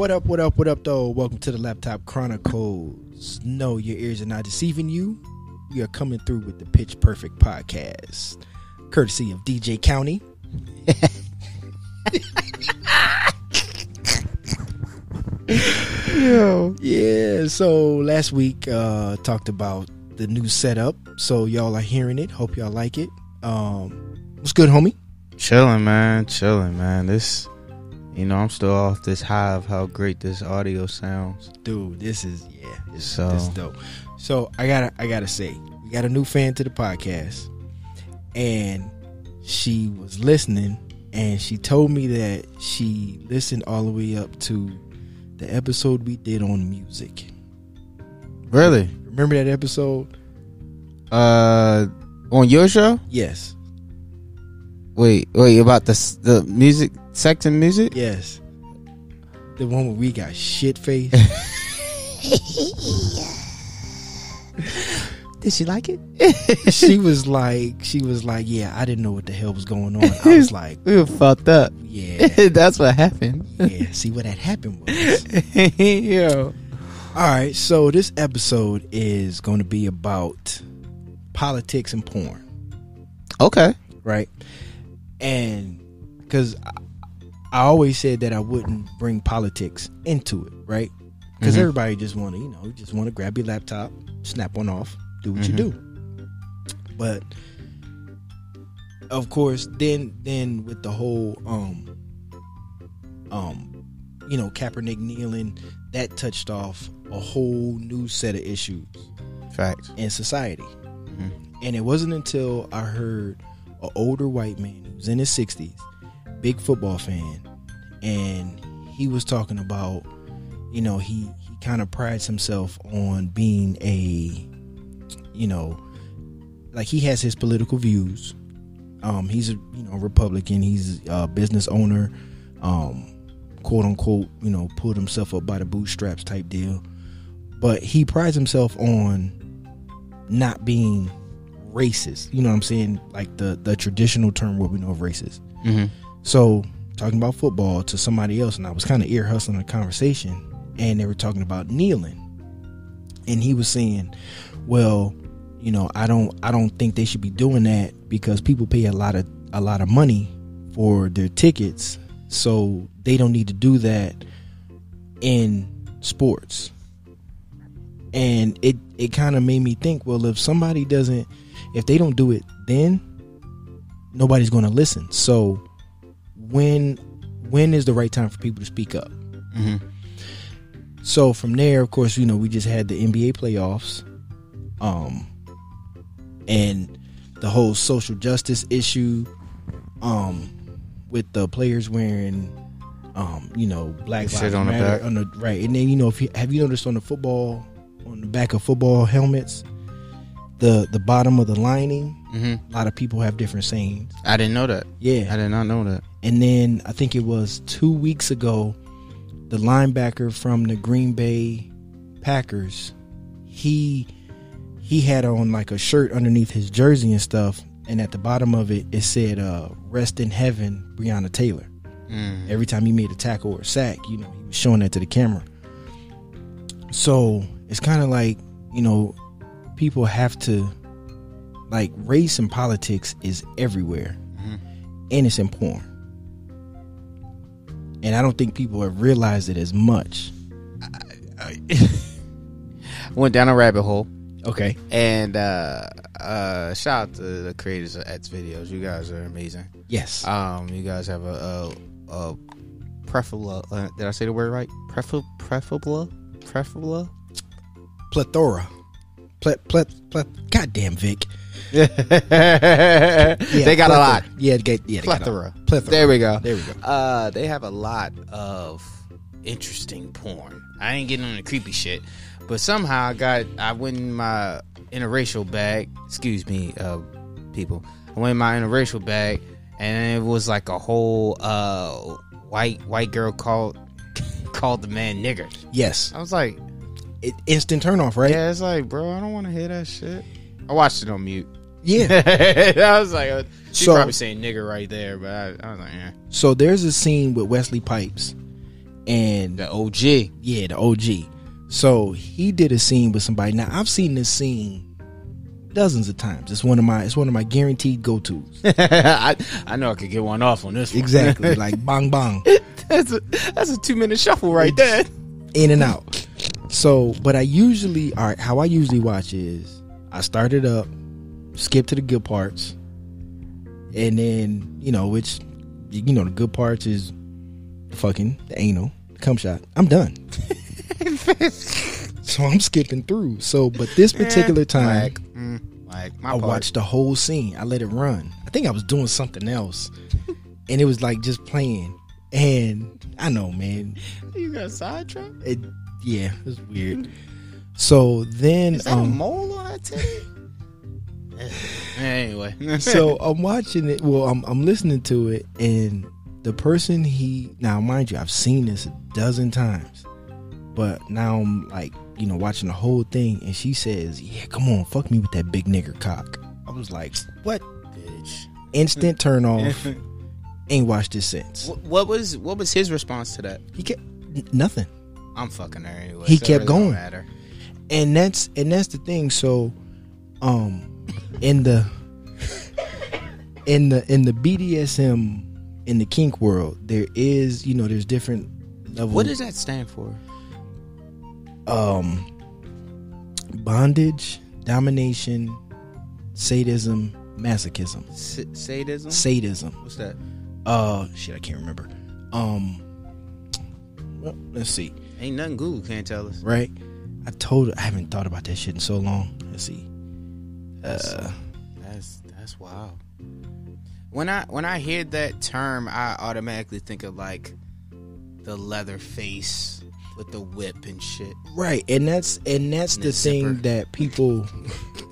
What up, what up, what up, though? Welcome to the Laptop Chronicles. No, your ears are not deceiving you. We are coming through with the Pitch Perfect podcast, courtesy of DJ County. Yo. Yeah, so last week uh talked about the new setup. So y'all are hearing it. Hope y'all like it. Um what's good, homie? Chilling, man. Chilling, man. This, you know, I'm still off this high of how great this audio sounds. Dude, this is yeah, this, So- this is dope. So I gotta I gotta say, we got a new fan to the podcast, and she was listening, and she told me that she listened all the way up to the episode we did on music. Really? Remember that episode? Uh, on your show? Yes, Wait, wait about the the music, sex and music? yes. The one where we got shit faced. Did she like it? she was like, she was like, yeah, I didn't know what the hell was going on. I was like, We were fucked up. yeah, That's what happened. yeah. See what had happened was. Yo. All right, so this episode is going to be about politics and porn, Okay. right? And because I, always said that I wouldn't bring politics into it, right? Because Mhm. everybody just want to, you know, just want to grab your laptop, snap one off, do what you Mhm. do. But of course, then then with the whole um um you know Kaepernick kneeling, that touched off a whole new set of issues Facts. in society. Mhm. And it wasn't until I heard an older white man who was in his 60s, big football fan, and he was talking about, you know, he, he kind of prides himself on being a, you know, like he has his political views. Um, he's a you know Republican. He's a business owner, um, quote unquote. You know, pulled himself up by the bootstraps type deal. But he prides himself on not being racist. You know what I'm saying? Like the the traditional term what we know of racist. Mm-hmm. So talking about football to somebody else, and I was kind of ear hustling a conversation, and they were talking about kneeling, and he was saying, "Well, you know, I don't, I don't think they should be doing that because people pay a lot of a lot of money for their tickets, so they don't need to do that in sports." And it it kind of made me think, well, if somebody doesn't, if they don't do it, then nobody's going to listen. So when when is the right time for people to speak up? Mm-hmm. So from there, of course, you know, we just had the NBA playoffs, um, and the whole social justice issue, um, with the players wearing, um, you know, Black The Lives on the Matter back. on the right, and then you know, if you have you noticed on the football, on the back of football helmets, the the bottom of the lining, Mm-hmm. a lot of people have different sayings. I didn't know that. Yeah, I did not know that. And then I think it was two weeks ago, the linebacker from the Green Bay Packers, he he had on like a shirt underneath his jersey and stuff, and at the bottom of it it said uh, "Rest in Heaven, Breonna Taylor." Mm. Every time he made a tackle or a sack, you know, he was showing that to the camera. So it's kind of like you know, people have to like race and politics is everywhere Mhm. and it's in porn. And I don't think people have realized it as much. I went down a rabbit hole. Okay. And uh uh shout out to the creators of X videos. You guys are amazing. Yes. Um you guys have a a, a preferable uh, did I say the word right? Prefer preferable preferable Plethora. Ple, ple, ple, goddamn Vic. they got a lot. Yeah, they yeah, they got a- Plethora. plethora. There we go. There we go. Uh, they have a lot of interesting porn. I ain't getting on the creepy shit, but somehow I got I went in my interracial bag. Excuse me, uh, people. I went in my interracial bag, and it was like a whole uh white white girl called called the man nigger. Yes. I was like, It, instant turn off, right? yeah, it's like, bro, I don't want to hear that shit. I watched it on mute. Yeah. I was like, uh, she So- probably saying nigger right there, but I, I was like, yeah. So there's a scene with Wesley Pipes, and The OG. yeah, the OG. So he did a scene with somebody. Now I've seen this scene dozens of times. It's one of my it's one of my guaranteed go tos. I, I know I could get one off on this one. Exactly, like bang bang, that's a that's a two minute shuffle right there. in and out. So, but I usually, all right, how I usually watch is I start it up, skip to the good parts, and then you know which, you know, the good parts is fucking the anal, the cum shot. I'm done. so I'm skipping through. So, but this particular time. like, mm, like my I part. watched the whole scene. I let it run. I think I was doing something else, and it was like just playing. And I know, man. You got sidetracked? It, yeah, it was weird. So then, Is that a um, mole on that titty? anyway, so I'm watching it. Well, I'm I'm listening to it, and the person he now, mind you, I've seen this a dozen times, but now I'm like, you know, watching the whole thing, and she says, "Yeah, come on, fuck me with that big nigger cock." I was like, "What?" bitch. Instant turn off. Ain't watched this since. Wh- What was what was his response to that? He kept nothing, I'm fucking her anyway. He so kept really going. And that's and that's the thing. So, um, in the in the in the BDSM in the kink world, there is you know there's different levels. What does that stand for? um bondage, domination, sadism, masochism, S- sadism. sadism. What's that? Uh, shit, I can't remember. Um, well, let's see. Ain't nothing Google can't tell us. right? I told I haven't thought about that shit in so long. Let's see. Uh, That's that's wild. When I when I hear that term, I automatically think of like the leather face with the whip and shit. right, and that's and that's And the the thing that people,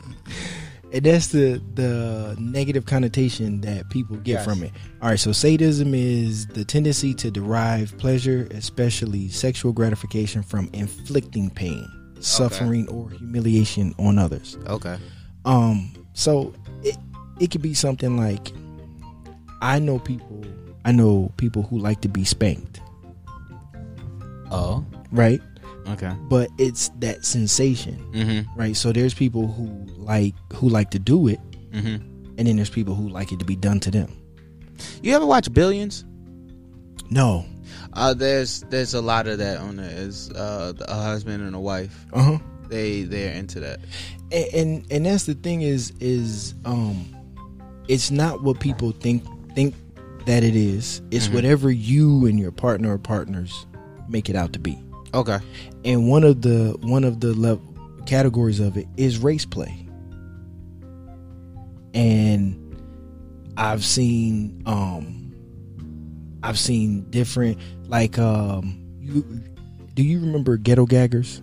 and that's the the negative connotation that people get Yes. from it. All right, so sadism is the tendency to derive pleasure, especially sexual gratification, from inflicting pain, suffering, or humiliation on others. Okay. Um, so it it could be something like I know people I know people who like to be spanked, Oh. right? Okay. But it's that sensation, Mm-hmm. right? So there's people who like who like to do it, Mm-hmm. and then there's people who like it to be done to them. You ever watch Billions? No. Uh, there's there's a lot of that on there. Is uh, a husband and a wife. Uh huh. They they're into that. And, and and that's the thing is is um, it's not what people think think that it is. It's Mhm. whatever you and your partner or partners make it out to be. Okay. and one of the one of the lev- categories of it is race play and i've seen um i've seen different like um you do you remember ghetto gaggers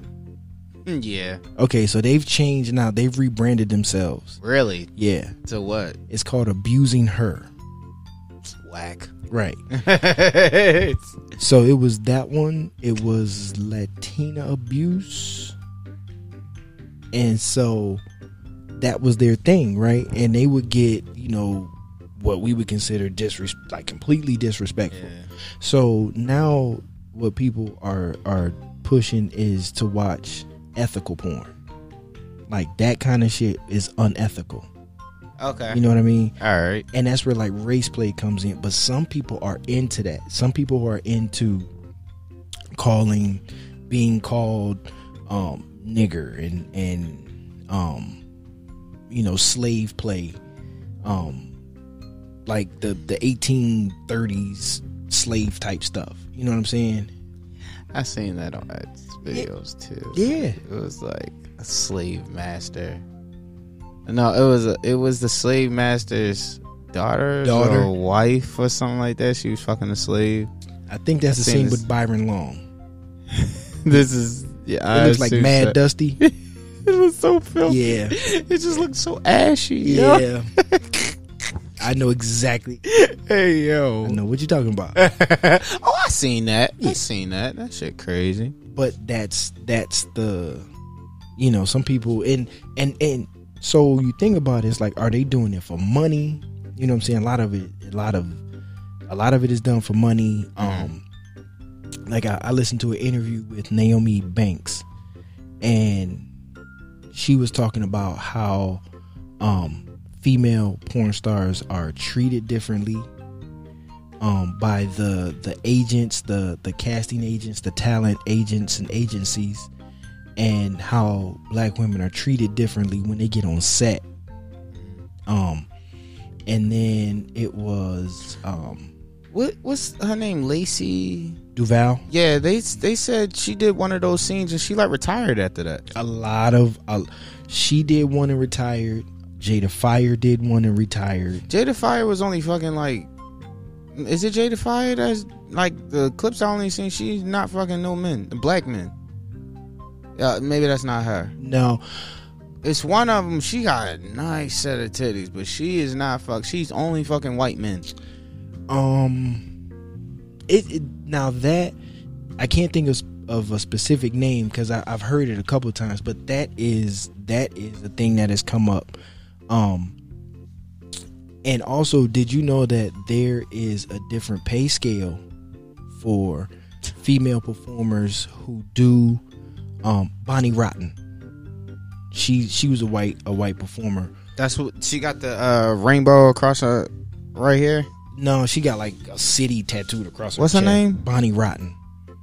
Mm, Yeah. okay so they've changed now they've rebranded themselves Really? yeah To what? it's called abusing her Whack. Right. So it was that one. It was Latina abuse, and so that was their thing, right? And they would get, you know, what we would consider disres- like completely disrespectful. So now, what people are are pushing is to watch ethical porn. Like that kind of shit is unethical. Okay. You know what I mean? All right. and that's where like race play comes in but some people are into that some people are into calling being called um nigger and and um you know slave play um like the the 1830s slave type stuff you know what i'm saying I seen that on videos too. yeah It was like a slave master. No, it was a, it was the slave master's daughter, Daughter. or wife, or something like that. She was fucking a slave. i think that's the I've seen scene this- with byron long This is yeah. it I looks like mad so. dusty It was so filthy. yeah It just looked so ashy. yeah i know exactly Hey yo. i know what you're talking about oh, I seen that. Yeah. I seen that. That shit crazy. but that's that's the you know some people and and and so you think about it, it's like are they doing it for money? You know what i'm saying? A lot of it a lot of a lot of it is done for money. Um like I, I listened to an interview with Naomi Banks, and she was talking about how um, female porn stars are treated differently um, by the the agents, the the casting agents, the talent agents and agencies, and how black women are treated differently when they get on set. Um, and then it was um, What what's her name? Lacey. Duvalle. Yeah, they they said she did one of those scenes and she like retired after that. A lot of uh, she did one and retired. Jada Fire did one and retired. Jada Fire was only fucking like. Is it Jada Fire? That's like the clips I only seen. She's not fucking no men, black men. Yeah, maybe that's not her. No, It's one of them. She got a nice set of titties, but she is not fuck. She's only fucking white men. um, it, it now that I can't think of of a specific name because I've heard it a couple of times, but that is that is a thing that has come up. Um, and also, did you know that there is a different pay scale for female performers who do um, Bonnie Rotten? She she was a white a white performer. That's what she got the uh, rainbow across her right here. No, she got like a city tattooed across her. What's her chest. name? Bonnie Rotten.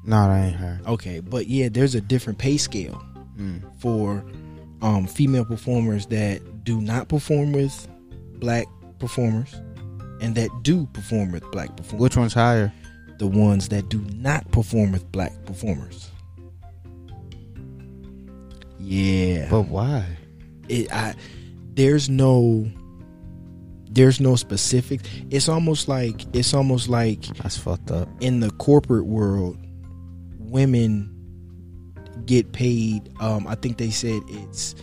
No, that ain't her. Okay, but yeah, there's a different pay scale Mm. for um, female performers that do not perform with black performers and that do perform with black performers. Which one's higher? The ones that do not perform with black performers. Yeah, But why? it, I, there's no, there's no specifics. It's almost like it's almost like That's fucked up. in the corporate world, women get paid. Um, I think they said it's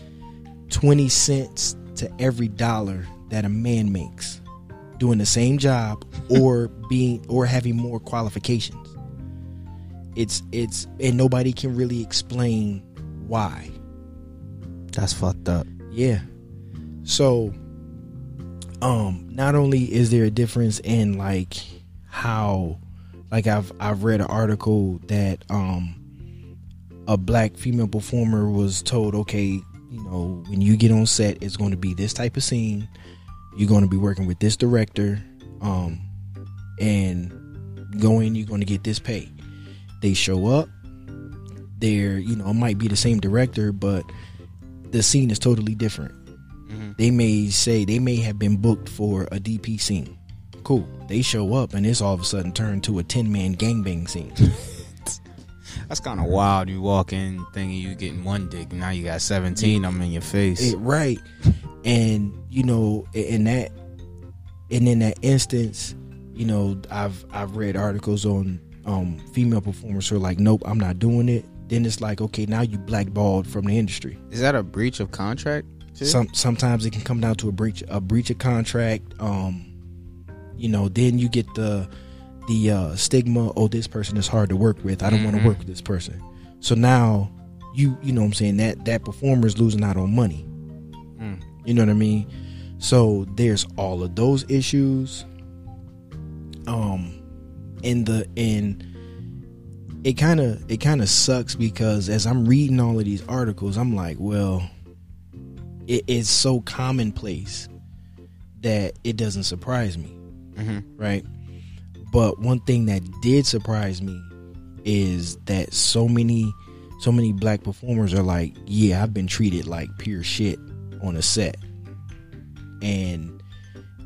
twenty cents to every dollar that a man makes doing the same job or being or having more qualifications. It's it's and nobody can really explain why. That's fucked up. Yeah. So um not only is there a difference in like how like I've I've read an article that um a black female performer was told, okay, you know, when you get on set it's going to be this type of scene. You're going to be working with this director um and going, you're going to get this pay. They show up they're, you know, it might be the same director but the scene is totally different. Mhm. They may say they may have been booked for a DP scene. Cool. They show up and it's all of a sudden turned to a ten man gangbang scene. That's kind of wild. You walk in thinking you getting one dick, now you got seventeen. I'm in your face. It- right. And you know, in that and in that instance, you know, I've I've read articles on um female performers who are like, Nope, I'm not doing it. Then it's like, okay, now you blackballed from the industry. Is that a breach of contract? too? Some sometimes it can come down to a breach a breach of contract. Um, you know, then you get the the uh, stigma. Oh, this person is hard to work with. I don't want Mhm. to work with this person. So now you you know what I'm saying that that performer is losing out on money. Mm. You know what I mean? So there's all of those issues. Um, in the in it kind of it kind of sucks because as I'm reading all of these articles, I'm like, well, it is so commonplace that it doesn't surprise me, Mhm. right? But one thing that did surprise me is that so many so many black performers are like, yeah, I've been treated like pure shit on a set. And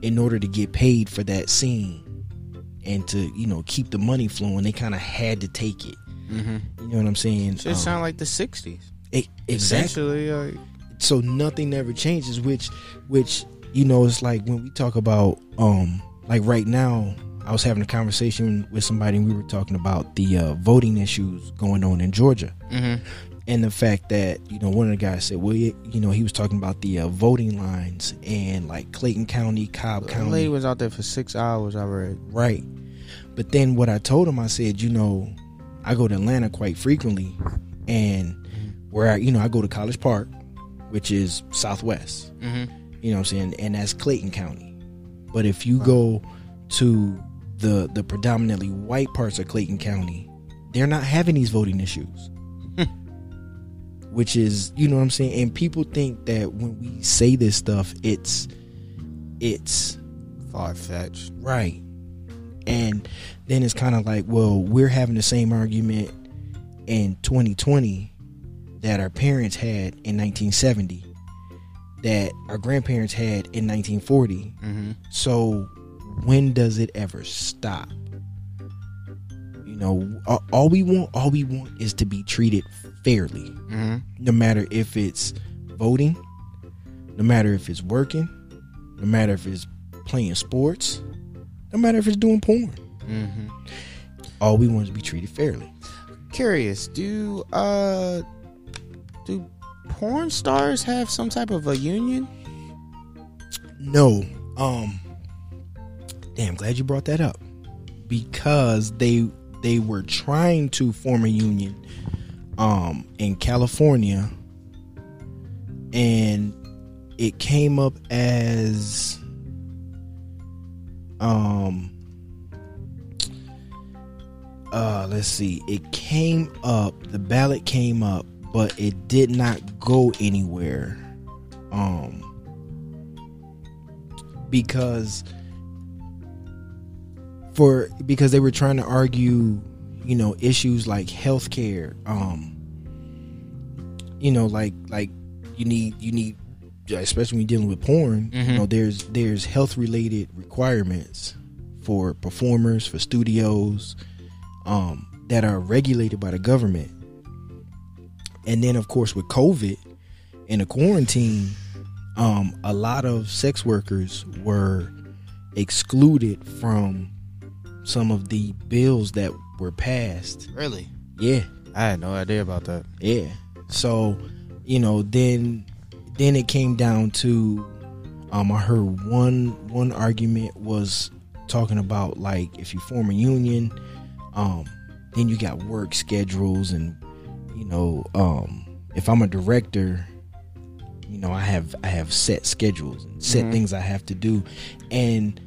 in order to get paid for that scene and to, you know, keep the money flowing, they kind of had to take it. Mhm. You know what I'm saying? It Um, sound like the '60s. e- exactly. Like, so nothing ever changes which which you know it's like when we talk about um like right now i was having a conversation with somebody and we were talking about the uh, voting issues going on in georgia mhm. And the fact that you know one of the guys said well you know he was talking about the uh, voting lines and like clayton county cobb the county lady was out there for six hours. I read. Right. But then what I told him, I said, you know, I go to Atlanta quite frequently, and where I, you know, I go to College Park, which is Southwest. Mhm. You know what I'm saying, and that's Clayton County. But if you go to the the predominantly white parts of Clayton County, they're not having these voting issues. Which is, you know what I'm saying? And people think that when we say this stuff, it's it's Far fetched. right. And then it's kind of like, well, we're having the same argument in 2020 that our parents had in 1970, that our grandparents had in 1940. Mm-hmm. So when does it ever stop? You know, all we want, all we want is to be treated fairly, Mm-hmm. no matter if it's voting, no matter if it's working, no matter if it's playing sports, no matter if it's doing porn. Mm-hmm. All we want is to be treated fairly. Curious, do uh do porn stars have some type of a union? No, um, damn, glad you brought that up because they they were trying to form a union, um, in California, and it came up as, um, uh, let's see, it came up, the ballot came up, but it did not go anywhere, um because for because they were trying to argue, you know, issues like healthcare, um, you know, like like you need you need especially when you're dealing with porn, Mhm. you know, there's there's health related requirements for performers, for studios, um, that are regulated by the government. And then of course with COVID and the quarantine, um, a lot of sex workers were excluded from some of the bills that were passed. Really? Yeah, I had no idea about that. yeah. So, you know, then then it came down to um I heard one one argument was talking about like if you form a union, um, then you got work schedules and you know, um if I'm a director, you know, I have I have set schedules and set Mhm. things I have to do. And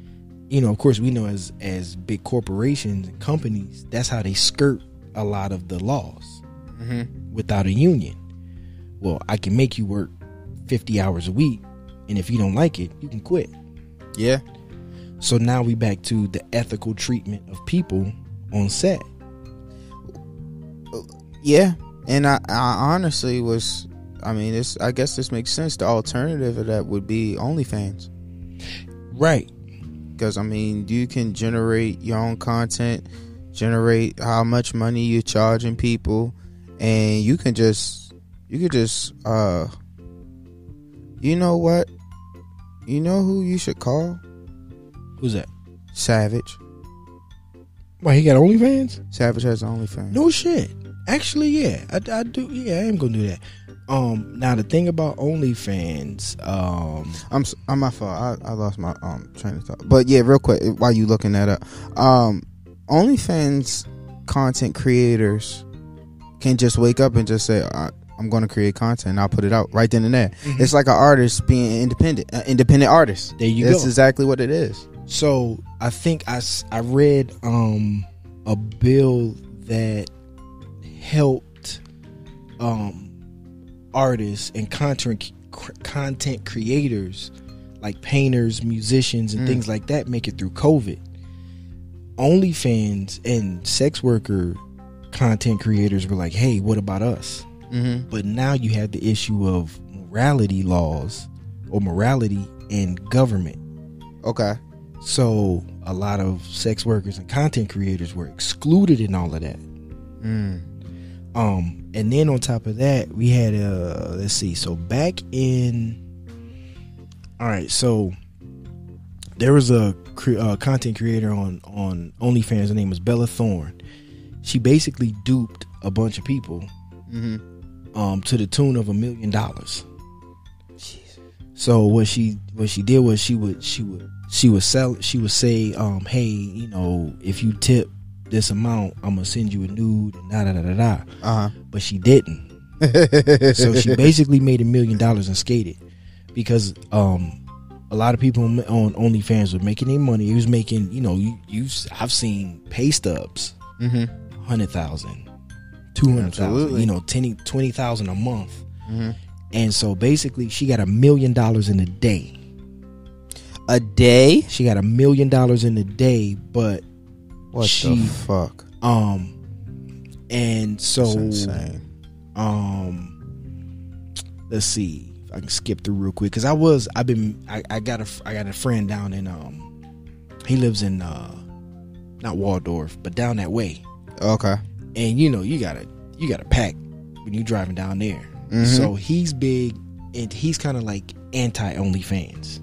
you know, of course we know as as big corporations and companies, that's how they skirt a lot of the laws Mm-hmm. without a union. Well, I can make you work 50 hours a week, and if you don't like it, you can quit. Yeah. So now we back to the ethical treatment of people on set. Yeah. And I, I honestly was I mean this I guess this makes sense. The alternative of that would be OnlyFans. Right. Because I mean you can generate your own content, generate how much money you're charging people, and you can just you could just uh you know what? You know who you should call? Who's that? Savage. Why he got OnlyFans? Savage has OnlyFans. No shit. Actually, yeah, I, I do. Yeah, I am gonna do that. Um, now the thing about OnlyFans, um, I'm I'm my fault. I, I lost my um train of thought. But yeah, real quick, while you looking that up, um, OnlyFans content creators can just wake up and just say, I, "I'm going to create content. and I'll put it out right then and there." It's like an artist being independent, uh, independent artist. there you That's go. exactly what it is. So I think I I read um a bill that helped um artists and content content creators like painters, musicians, and Mm. things like that make it through COVID. OnlyFans and sex worker content creators were like, "Hey, what about us?" Mm-hmm. But now you have the issue of morality laws or morality in government. Okay. So a lot of sex workers and content creators were excluded in all of that. Mm. Um, and then on top of that, we had uh, let's see. So back in, all right. So there was a cre- uh, content creator on on OnlyFans. Her name was Bella Thorne. She basically duped a bunch of people Mm-hmm. um, to the tune of a million dollars. So what she what she did was she would she would she would sell she would say um hey you know if you tip this amount I'm gonna send you a nude and da da da da da Uh but she didn't so she basically made a million dollars and skated because um a lot of people on on OnlyFans were making their money. He was making you know you you I've seen pay stubs mm-hmm. 100,000, 200,000, you know, 10 20,000 a month. Mhm. And so basically, she got a million dollars in a day. A day? She got a million dollars in a day, but What She- the fuck? um, and so um, let's see if I can skip through real quick because I was I've been I, I got a I got a friend down in um, he lives in uh, not Waldorf but down that way, Okay. and you know you gotta you gotta pack when you're driving down there. Mhm. So he's big and he's kind of like anti OnlyFans.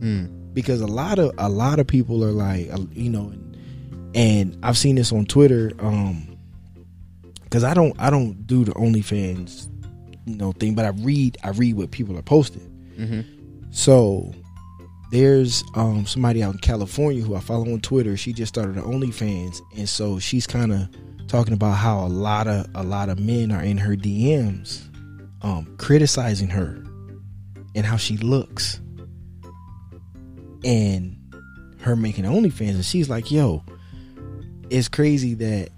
Mm. because a lot of a lot of people are like uh, you know and, and I've seen this on Twitter um cuz I don't I don't do the OnlyFans you know thing but I read I read what people are posting Mm-hmm. so there's um somebody out in California who I follow on Twitter. She just started an OnlyFans and so she's kind of talking about how a lot of a lot of men are in her DMs um criticizing her and how she looks. And her making OnlyFans, and she's like, "Yo, it's crazy that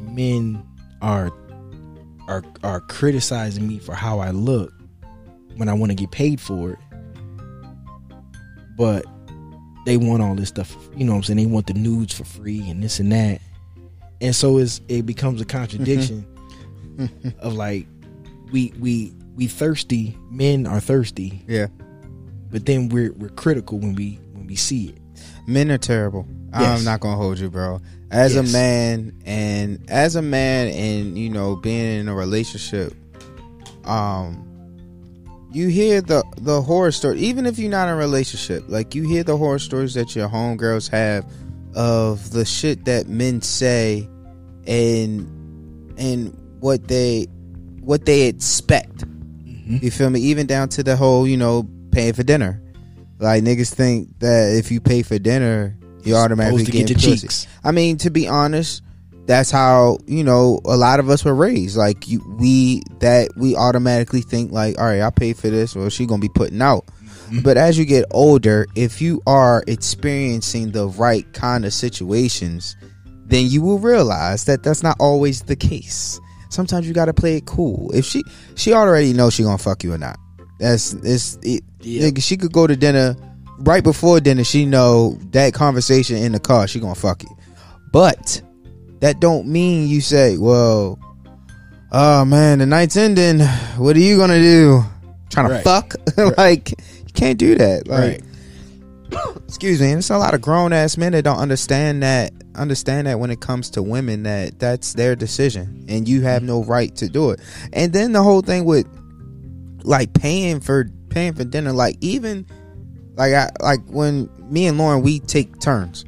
men are are are criticizing me for how I look when I want to get paid for it, but they want all this stuff. You know what I'm saying? They want the nudes for free and this and that, and so it's it becomes a contradiction of like we we we thirsty men are thirsty Yeah. but then we're we're critical when we when we see it. Men are terrible. Yes. I'm not gonna hold you, bro. As Yes. a man, and as a man, and you know, being in a relationship, um, you hear the the horror story. Even if you're not in a relationship, like you hear the horror stories that your homegirls have of the shit that men say, and and what they what they expect. Mm-hmm. You feel me? Even down to the whole, you know, paying for dinner. Like niggas think that if you pay for dinner, you automatically get get your pussy. cheeks. I mean, to be honest, that's how you know a lot of us were raised. Like you, we that we automatically think like, all right, I pay for this, or she gonna be putting out. Mm-hmm. But as you get older, if you are experiencing the right kind of situations, then you will realize that that's not always the case. Sometimes you got to play it cool. If she she already knows she gonna fuck you or not. That's it's it, Yeah. she could go to dinner right before dinner. She know that conversation in the car. She gonna fuck you. But that don't mean you say, well, oh man, the night's ending. What are you gonna do? Trying to Right. fuck? like you can't do that. Like Right. excuse me and it's a lot of grown-ass men that don't understand that understand that when it comes to women that that's their decision and you have no right to do it and then the whole thing with like paying for paying for dinner like even like I like when me and Lauren we take turns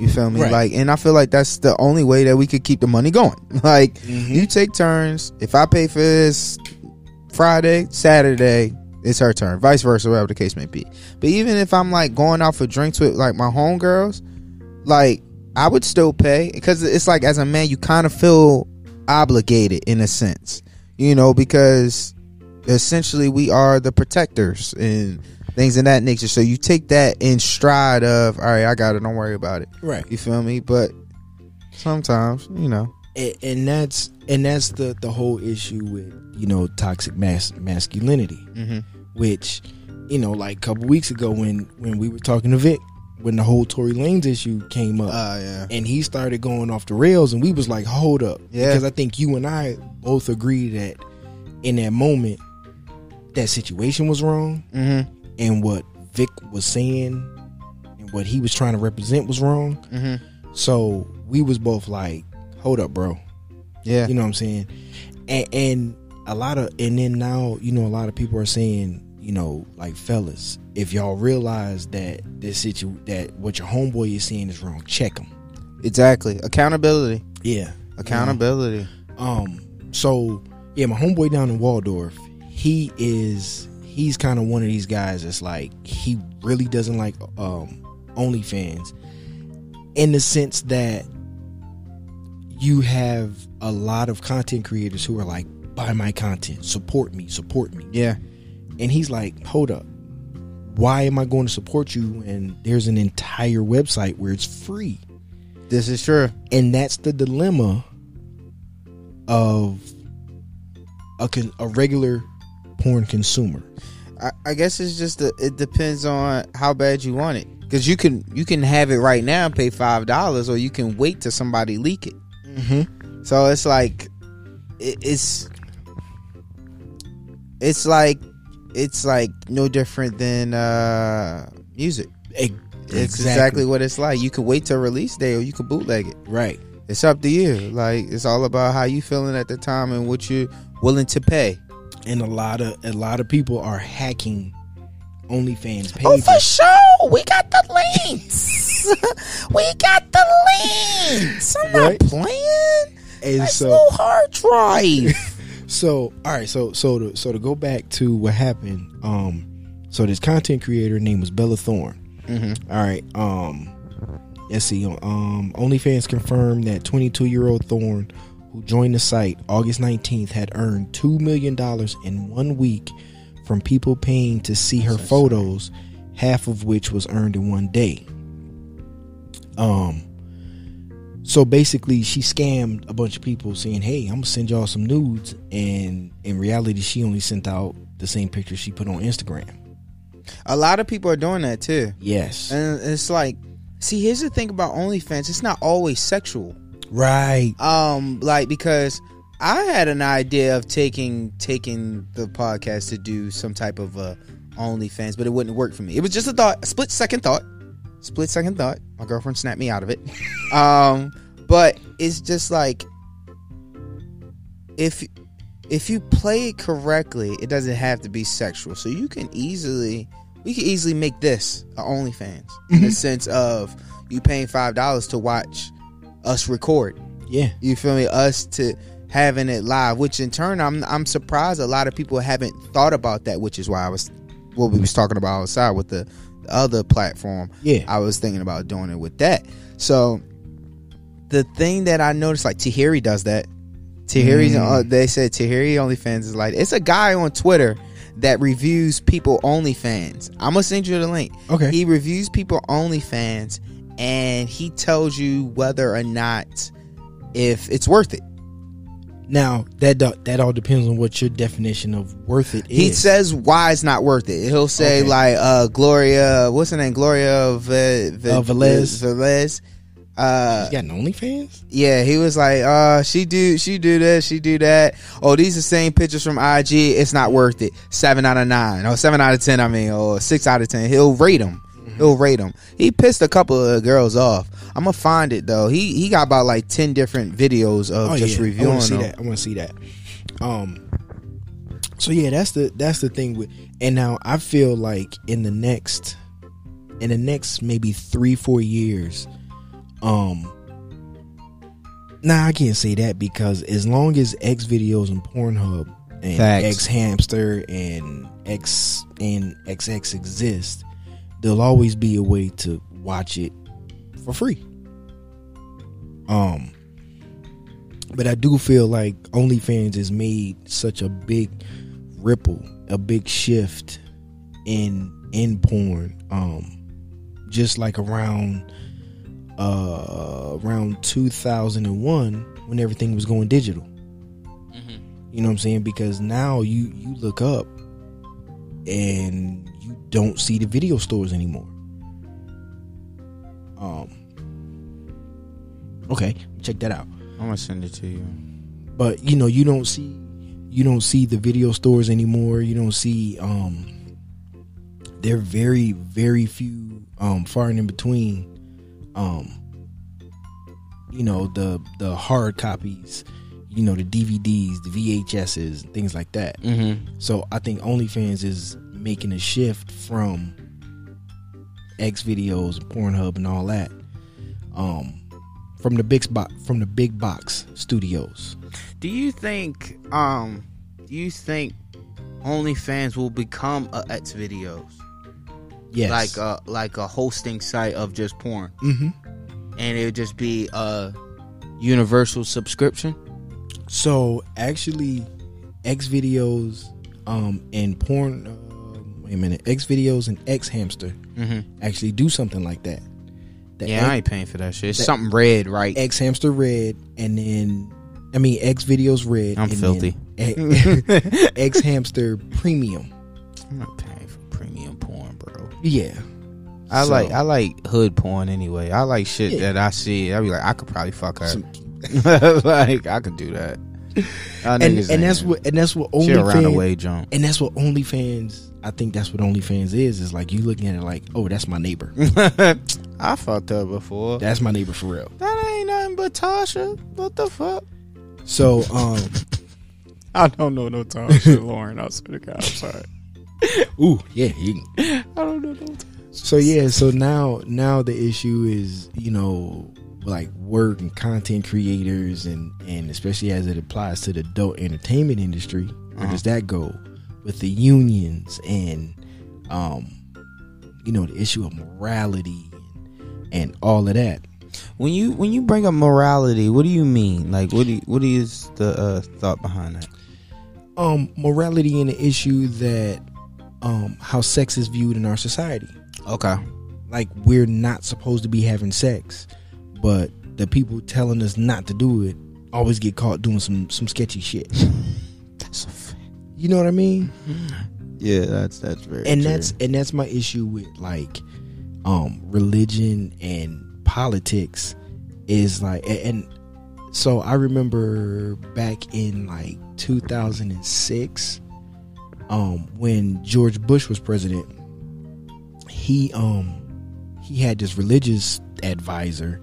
you feel me? Right. like and I feel like that's the only way that we could keep the money going. Like Mhm. you take turns. If I pay for this Friday Saturday it's her turn. Vice versa whatever the case may be. But even if I'm like going out for drinks with like my homegirls, like I would still pay. Because it's like as a man you kind of feel obligated in a sense, you know, because essentially we are the protectors and things in that nature. So you take that in stride of all right, I got it, don't worry about it. Right. You feel me? But sometimes, you know, and, and that's and that's the the whole issue with you know toxic mas- masculinity mm-hmm. which you know like a couple weeks ago when when we were talking to Vic when the whole Tory Lanez issue came up uh, yeah, and he started going off the rails and we was like hold up Yeah. because I think you and I both agree that in that moment that situation was wrong mm-hmm. And what Vic was saying and what he was trying to represent was wrong Mm-hmm. so we was both like hold up bro yeah, you know what I'm saying? And, and a lot of, and then now, you know, a lot of people are saying, you know, like fellas, if y'all realize that this situ, that what your homeboy is saying is wrong, check him. exactly. Accountability, Yeah. accountability. Um. So yeah, my homeboy down in Waldorf, he is, he's kind of one of these guys that's like he really doesn't like um OnlyFans, in the sense that you have a lot of content creators who are like, buy my content, support me, support me. Yeah, And he's like, hold up. Why am I going to support you? And there's an entire website where it's free. This is true. and that's the dilemma of a con- a regular porn consumer. I, I guess it's just a, it depends on how bad you want it. Because you can you can have it right now and pay five dollars, or you can wait till somebody leak it. Mm-hmm. So it's like it, it's it's like it's like no different than uh music. It's exactly. what it's like. You can wait till release day, or you can bootleg it. right. It's up to you. Like it's all about how you feeling at the time and what you're willing to pay. And a lot of a lot of people are hacking OnlyFans pages. Oh, for sure. We got the links. we got the links. I'm Right. not playing. and Nice so little hard drive. so all right so so to so to go back to what happened um so this content creator name was Bella Thorne mm-hmm. all right um let's see um OnlyFans confirmed that 22 year old Thorne who joined the site August 19th had earned 2 million dollars in one week from people paying to see her photos half of which was earned in one day um so basically she scammed a bunch of people saying hey i'm gonna send y'all some nudes and in reality she only sent out the same picture she put on instagram A lot of people are doing that too. yes And it's like, see, here's the thing about OnlyFans. It's not always sexual. Right Um, like because I had an idea of taking taking the podcast to do some type of uh OnlyFans, but it wouldn't work for me. It was just a thought, a split second thought, split second thought. My girlfriend snapped me out of it. um, but it's just like if if you play it correctly, it doesn't have to be sexual. So you can easily we can easily make this a OnlyFans in the sense of you paying five dollars to watch us record. yeah You feel me? Us to having it live, which in turn I'm I'm surprised a lot of people haven't thought about that, which is why I was what we was talking about outside with the, the other platform. yeah I was thinking about doing it with that. So the thing that I noticed, like Tahiri does that. Tahiri's, Mm. uh, they said Tahiri OnlyFans is like it's a guy on Twitter that reviews people OnlyFans. I'm gonna send you the link. okay He reviews people OnlyFans and he tells you whether or not if it's worth it. now that that all depends on what your definition of worth it is He says why it's not worth it. He'll say Okay. like uh Gloria, what's her name? Gloria V- v- Uh, Velez. Velez. Uh, you got an OnlyFans yeah, he was like, uh, she do she do this, she do that. Oh, these are same pictures from IG. It's not worth it. Seven out of nine, or seven out of ten. I mean, or six out of ten. He'll rate them. He'll rate them. He pissed a couple of girls off. I'm gonna find it though. He he got about like ten different videos of oh just yeah I want to see them. that I want to see that um so yeah that's the that's the thing with and now I feel like in the next in the next maybe three four years um nah I can't say that because as long as X videos and Pornhub and Facts. X Hamster and X and XX exist there'll always be a way to watch it for free um but I do feel like OnlyFans has made such a big ripple, a big shift in in porn. Um, just like around uh around 2001 when everything was going digital. You know what I'm saying? Because now you you look up and don't see the video stores anymore. Um. Okay, check that out I'm gonna send it to you. but you know you don't see you don't see the video stores anymore you don't see um they're very very few um far and in between um you know the the hard copies you know the dvds the vhs's things like that Mm-hmm. so i think onlyfans is making a shift from x videos and pornhub and all that um from the big spot from the big box studios Do you think um do you think OnlyFans will become a X videos? yes Like a like a hosting site of just porn. mm-hmm. And it would just be a universal subscription? So actually, X videos, um, and porn. Wait a minute, X videos and X hamster Mm-hmm. actually do something like that. The yeah, X, I ain't paying for that shit. It's something red, right? X Hamster Red, and then I mean X Videos Red. I'm filthy. X- X Hamster Premium. I'm not paying for premium porn, bro. Yeah, I So- like I like hood porn anyway. I like shit Yeah. that I see. I be like, I could probably fuck her. Like I could do that. Y'all and and that's what and that's what she around the OnlyFans way jump. and that's what OnlyFans. I think that's what OnlyFans is. Is like you looking at it like, oh, that's my neighbor. I fucked her before. That's my neighbor for real. That ain't nothing but Tasha. What the fuck? So um, I don't know no Tasha Lauren. I swear to God, I'm sorry. ooh yeah, you I don't know no. So yeah, so now now the issue is you know like work and content creators and and especially as it applies to the adult entertainment industry, where Uh-huh. does that go with the unions and um you know the issue of morality and all of that. When you when you bring up morality, what do you mean? Like, what do you, what is the uh, thought behind that? Um, morality and the issue that um how sex is viewed in our society. Okay. Like we're not supposed to be having sex, but the people telling us not to do it always get caught doing some some sketchy shit. That's a fact. You know what I mean? Yeah, that's that's very. And true. that's and that's my issue with like um religion and politics is like a- and so I remember back in like 2006 um when George Bush was president he um he had this religious advisor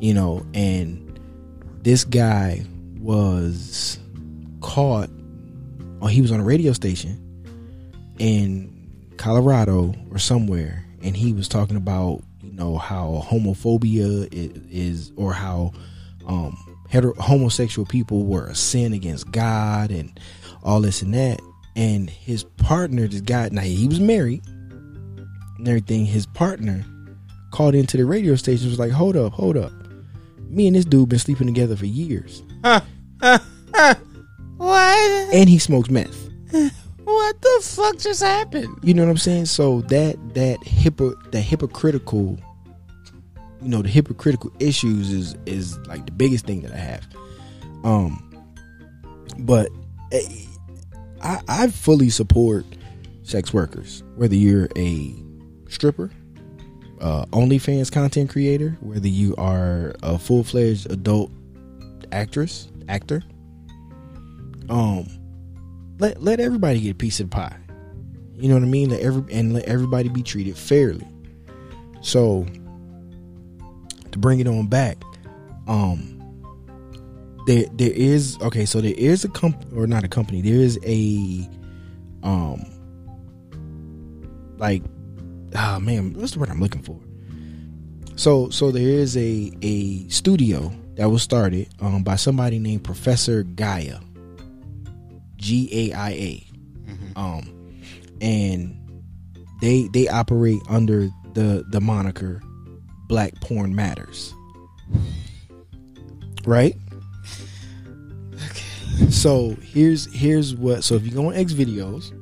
you know and this guy was caught or he was on a radio station in Colorado or somewhere, and he was talking about you know how homophobia is, or how um, hetero, homosexual people were a sin against God and all this and that. And his partner, this guy, now he was married and everything. His partner called into the radio station was like, "Hold up, hold up, me and this dude been sleeping together for years, what? and he smokes meth." What the fuck just happened? You know what I'm saying? So that that hypo the hypocritical, you know, the hypocritical issues is is like the biggest thing that I have. Um, but eh, I I fully support sex workers, whether you're a stripper, uh, OnlyFans content creator, whether you are a full fledged adult actress actor. Um, let let everybody get a piece of pie. You know what I mean? Let every and let everybody be treated fairly. So to bring it on back, um there there is okay, so there is a comp or not a company, there is a um like ah man, what's the word I'm looking for? So so there is a a studio that was started um by somebody named Professor Gaia. G A I A. Um, and they they operate under the the moniker Black Porn Matters. Right? Okay. So here's here's what so if you go on X videos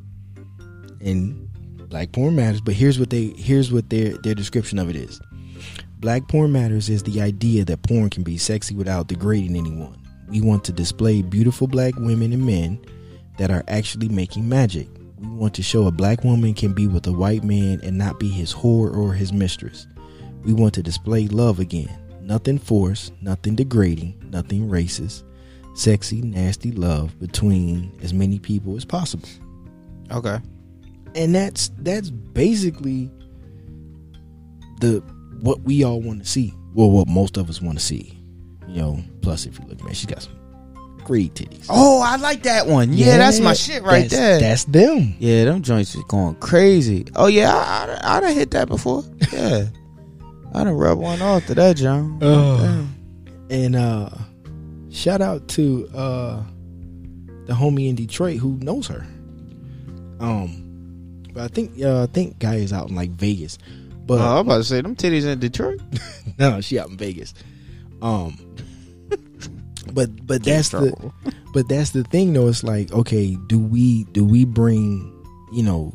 and Black Porn Matters, but here's what they here's what their their description of it is. Black Porn Matters is the idea that porn can be sexy without degrading anyone. We want to display beautiful black women and men that are actually making magic. We want to show a black woman can be with a white man and not be his whore or his mistress. We want to display love again. Nothing forced, nothing degrading, nothing racist. Sexy, nasty love between as many people as possible. Okay. And that's that's basically the what we all want to see. Well, what most of us want to see. You know, plus if you look, man, she's got some great titties. Oh, I like that one. Yeah, that's my shit right that's, there. That's them. yeah, them joints is going crazy. Oh yeah, I, I, I done hit that before. Yeah, I done rub one off to that, John. Oh. And uh shout out to uh the homie in Detroit who knows her. Um but I think uh I think guy is out in like Vegas. But Oh, I'm about to say them titties in Detroit. no, she out in Vegas. Um but but that's the but that's the thing though it's like okay do we do we bring you know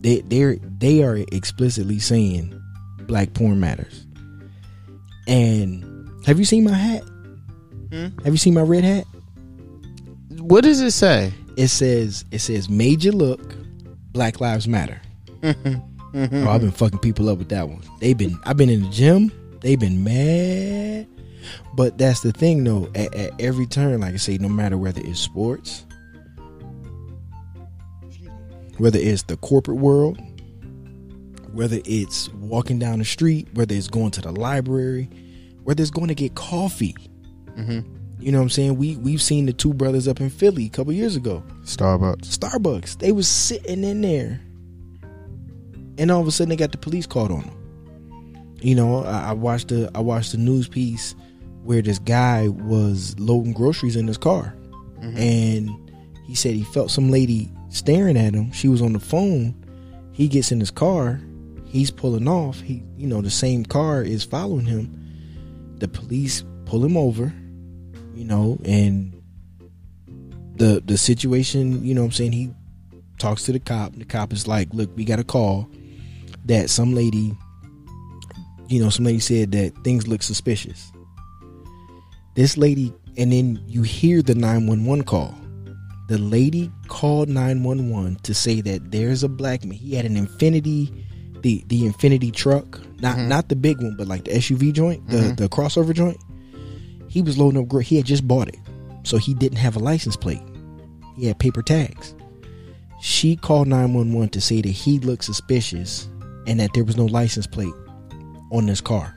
they they're they are explicitly saying black porn matters And have you seen my hat? Hmm? Have you seen my red hat? What does it say? It says it says major look, Black Lives Matter. Oh, I've been fucking people up with that one. They've been I've been in the gym. They've been mad. But that's the thing though. At, at every turn, like I say, no matter whether it's sports, whether it's the corporate world, whether it's walking down the street, whether it's going to the library, whether it's going to get coffee. hmm You know what I'm saying? We we've seen the two brothers up in Philly a couple years ago. Starbucks. Starbucks. They was sitting in there, and all of a sudden they got the police called on them. You know, I, I watched the I watched the news piece where this guy was loading groceries in his car, Mhm. and he said he felt some lady staring at him. She was on the phone. He gets in his car. He's pulling off. He, you know, the same car is following him. The police pull him over. You know, and the the situation, you know what I'm saying, he talks to the cop. The cop is like, "Look, we got a call that some lady, you know, some lady said that things look suspicious." This lady and then you hear the 911 call. The lady called 911 to say that there's a black man. He had an Infiniti the the Infiniti truck, not Mhm. not the big one, but like the SUV joint, the Mhm. the crossover joint. He was loading up. He had just bought it, so he didn't have a license plate. He had paper tags. She called 911 to say that he looked suspicious and that there was no license plate on this car.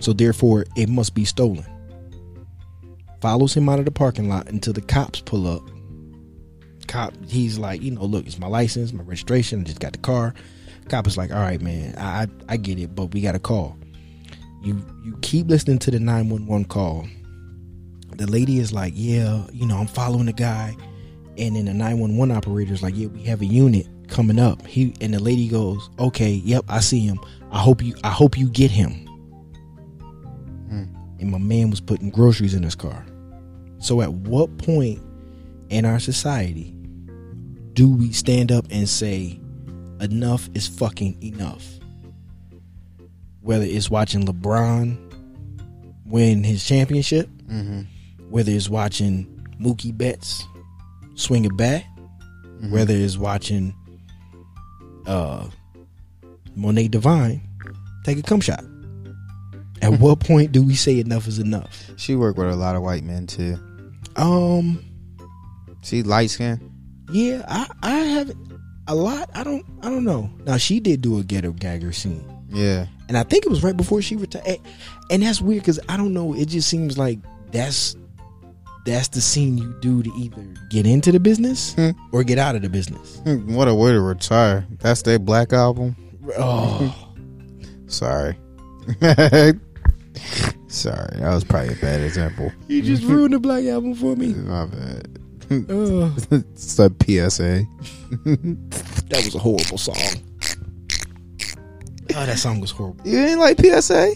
So therefore, it must be stolen. Follows him out of the parking lot until the cops pull up. Cop, he's like, you know, look, it's my license, my registration. I just got the car. Cop is like, all right, man, I I, I get it, but we got a call. You you keep listening to the 911 call. The lady is like, yeah, you know, I'm following the guy, and then the 911 operator is like, yeah, we have a unit coming up. He and the lady goes, okay, yep, I see him. I hope you I hope you get him. Hmm. And my man was putting groceries in his car. So at what point in our society do we stand up and say enough is fucking enough? Whether it's watching LeBron win his championship, Mm-hmm. Whether it's watching Mookie Betts swing a bat, Mhm. whether it's watching uh Monet Divine take a cum shot. At what point do we say enough is enough? She worked with a lot of white men too. Um She light skinned. yeah, I I haven't a lot. I don't I don't know. Now she did do a ghetto gagger scene. Yeah. And I think it was right before she retired. And that's weird cuz I don't know, it just seems like that's that's the scene you do to either get into the business Hmm. or get out of the business. What a way to retire. That's their black album. Oh. Sorry. Sorry. That was probably a bad example. You just ruined the black album for me. My bad. Oh, it's a PSA. that was a horrible song. Oh, that song was horrible. You ain't like PSA?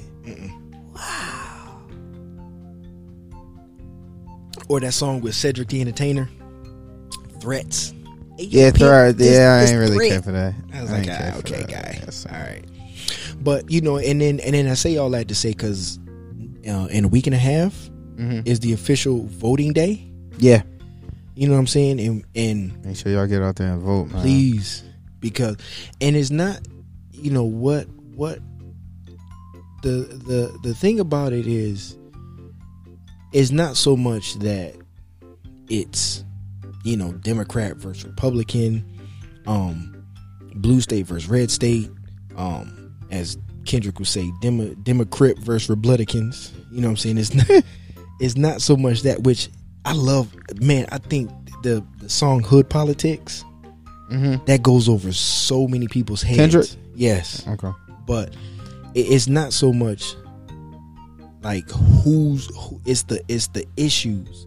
Or that song with Cedric the Entertainer, Threats. Yeah, this- yeah, I ain't really threat. care for that. I was I like, ah, okay, guy. Yes. All right. But you know, and then and then I say all that to say because uh, in a week and a half Mhm. is the official voting day. Yeah. You know what I'm saying? And and Make sure y'all get out there and vote, man. please because and it's not you know what what the the the thing about it is it's not so much that it's you know democrat versus republican um blue state versus red state um as kendrick would say Demo, democrat versus republicans you know what i'm saying it's not it's not so much that which i love man i think the the song hood politics Mm-hmm. that goes over so many people's heads. Kendrick? Yes, Okay. but it- it's not so much like who's who, it's the it's the issues.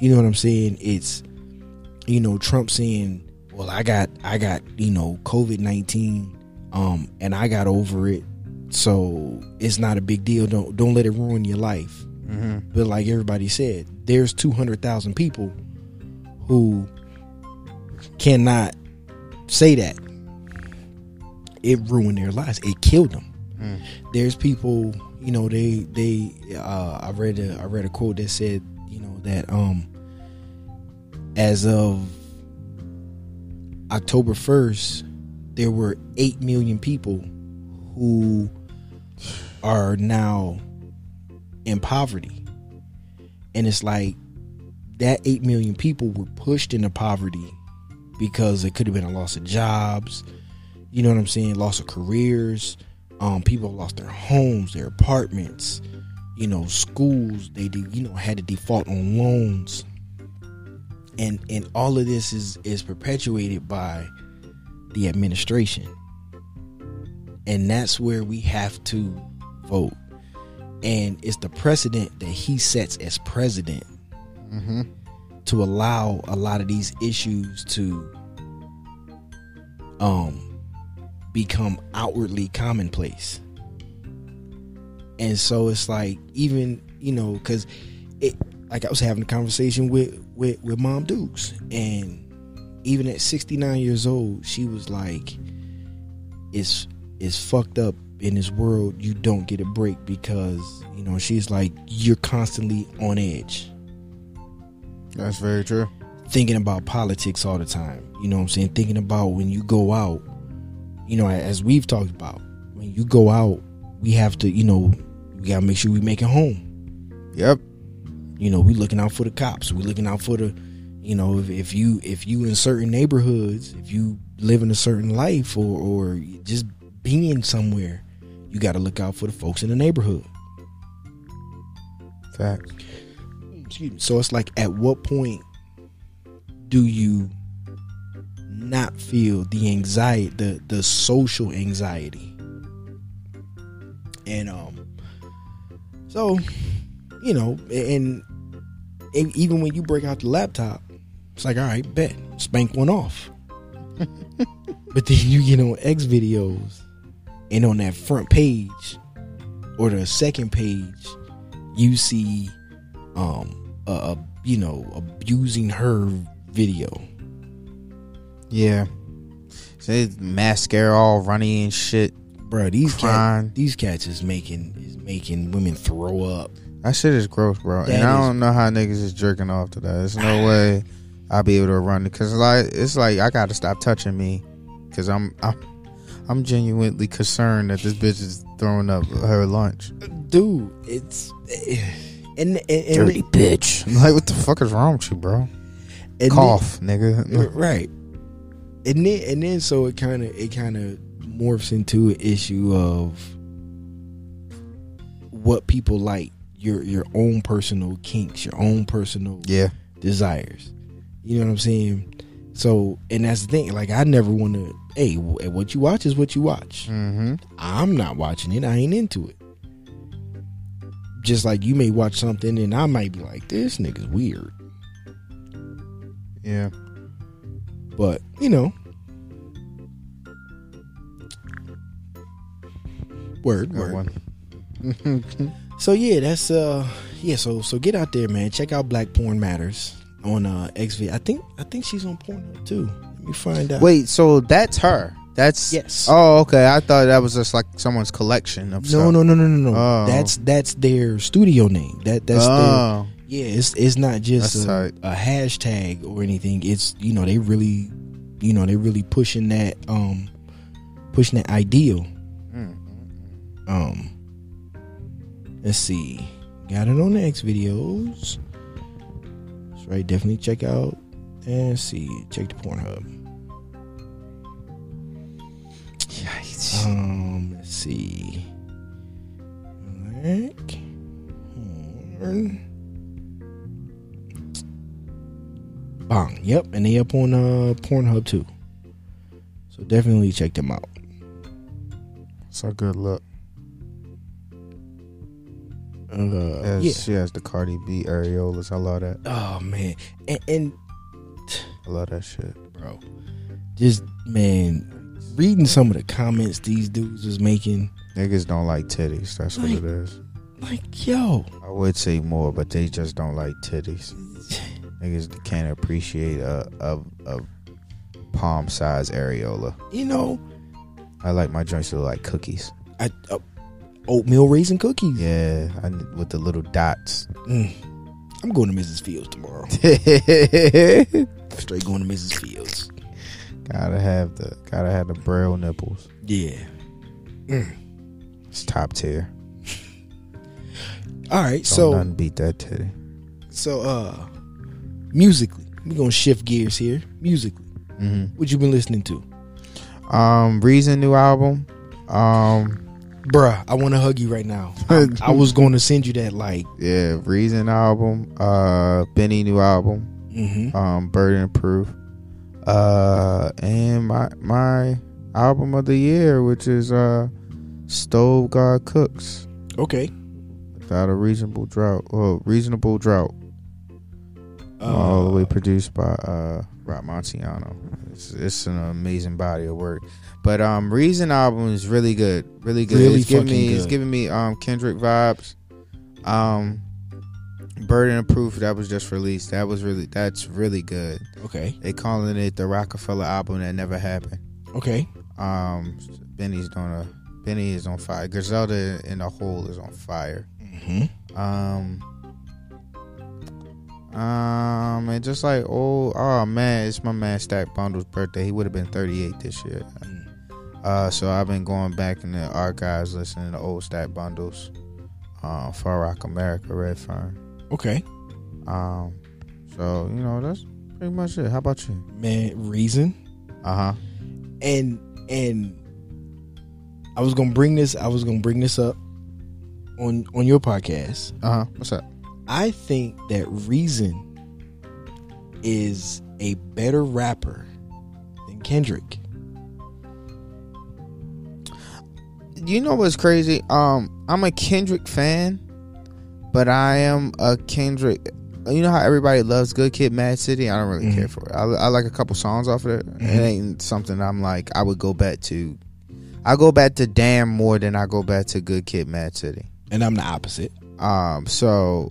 You know what I'm saying? It's you know Trump saying, "Well, I got I got you know COVID nineteen, um, and I got over it, so it's not a big deal. Don't don't let it ruin your life." Mm-hmm. But like everybody said, there's 200,000 people who cannot say that. It ruined their lives. It killed them. Mm. There's people, you know, they they uh, I read a I read a quote that said, you know, that um as of October first, there were eight million people who are now in poverty, and it's like that eight million people were pushed into poverty because it could have been a loss of jobs, you know what I'm saying, loss of careers. Um, people lost their homes, their apartments, you know, schools. They did, you know, had to default on loans, and and all of this is is perpetuated by the administration, and that's where we have to vote. And it's the precedent that he sets as president Mm-hmm. to allow a lot of these issues to um become outwardly commonplace and so it's like even you know because it like i was having a conversation with with with mom dukes and even at 69 years old she was like it's it's fucked up in this world you don't get a break because you know she's like you're constantly on edge That's very true. thinking about politics all the time. You know what I'm saying? Thinking about when you go out, you know, as we've talked about, when you go out, we have to, you know, we gotta make sure we make it home. Yep. You know, we looking out for the cops. We looking out for the, you know, if, if you if you in certain neighborhoods, if you live in a certain life or or just being somewhere, you got to look out for the folks in the neighborhood. Facts. excuse me. So it's like, at what point do you not feel the anxiety, the the social anxiety? And um, so you know, and, and even when you break out the laptop, it's like, all right, bet, spank one off. but then you get on X videos, and on that front page or the second page, you see um a, a you know abusing her video Yeah. Say mascara all runny and shit. bro these cat, these cats is making is making women throw up That shit is gross, bro. That and I don't know how niggas is jerking off to that. There's no way I'll be able to run it because like it's like I got to stop touching me because I'm I'm I'm genuinely concerned that this bitch is throwing up her lunch. dude it's and, and, and Dirty bitch. I'm like, what the fuck is wrong with you, bro? and Cough, then- nigga. right and then and then so it kind of it kind of morphs into an issue of what people like your your own personal kinks your own personal Yeah. desires. You know what I'm saying? So, and that's the thing. Like, I never want to. Hey, what you watch is what you watch. Mm-hmm. I'm not watching it. I ain't into it. Just like you may watch something, and I might be like, "This nigga's weird," Yeah. But you know, word, Good word. So yeah, that's uh, yeah. So so get out there, man. Check out Black Porn Matters on uh XV. I think I think she's on Pornhub too. Let me find out. Wait, so that's her? That's Yes. Oh, okay. I thought that was just like someone's collection of No, stuff. no, no, no, no, no. Oh. That's that's their studio name. That that's their oh, yeah. It's it's not just a, a hashtag or anything. It's you know they really, you know they really pushing that um, pushing that ideal. Mm. Um, let's see, got it on the X videos. That's right. Definitely check out and see. Check the Pornhub. Yikes. Um, let's see. Black. Bong. Yep, and they up on uh Pornhub too. So definitely check them out. so good look. Uh, Yes, yeah. She has the Cardi B areolas. I love that. Oh man, and, and I love that shit. bro, just man, reading some of the comments these dudes was making, Niggas don't like titties. That's what it is. like yo, I would say more, but they just don't like titties. Niggas can't appreciate a a, a palm size areola. you know, I like my joints to look like cookies. I uh, oatmeal raisin cookies. Yeah, I, with the little dots. Mm. I'm going to Mrs. Fields tomorrow. Straight going to Mrs. Fields. gotta have the gotta have the braille nipples. Yeah. It's top tier. All right. So So beat that titty. so uh, musically, we're gonna shift gears here. Musically, hmm what you been listening to, Um, Reason new album. Um, bruh? I want to hug you right now. I, I was going to send you that like. yeah, Reason album. Uh, Benny new album. Mm-hmm. Um, Burden Proof. Uh, and my my album of the year, which is uh, Stove God Cooks. Okay. Without a reasonable drought. Well, reasonable drought. All the way produced by uh Roc Marciano. It's, it's an amazing body of work. But um Reason album is really good. Really good. Really it's giving me it's giving me um Kendrick vibes. Um Burden of Proof that was just released. That was really that's really good. Okay. They calling it the Rockefeller album that never happened. Okay. Um Benny's doing a Benny is on fire. Griselda in the hole is on fire. Mm-hmm. Um, um, and just like oh, oh man, it's my man Stack Bundle's birthday. He would have been 38 this year. Uh, so I've been going back in the archives, listening to old Stack Bundles, uh, Far Rock America, Red Fern. Okay. Um, so you know that's pretty much it. How about you? Man, reason Uh huh. and and I was gonna bring this. I was gonna bring this up on on your podcast. Uh huh. What's up? I think that Reason is a better rapper than Kendrick. You know what's crazy? Um, I'm a Kendrick fan, but I am a Kendrick. You know how everybody loves Good Kid, Mad City. I don't really Mhm. care for it. I, I like a couple songs off of it. Mhm. It ain't something I'm like. I would go back to. I go back to Damn more than I go back to Good Kid, Mad City. And I'm the opposite. Um, so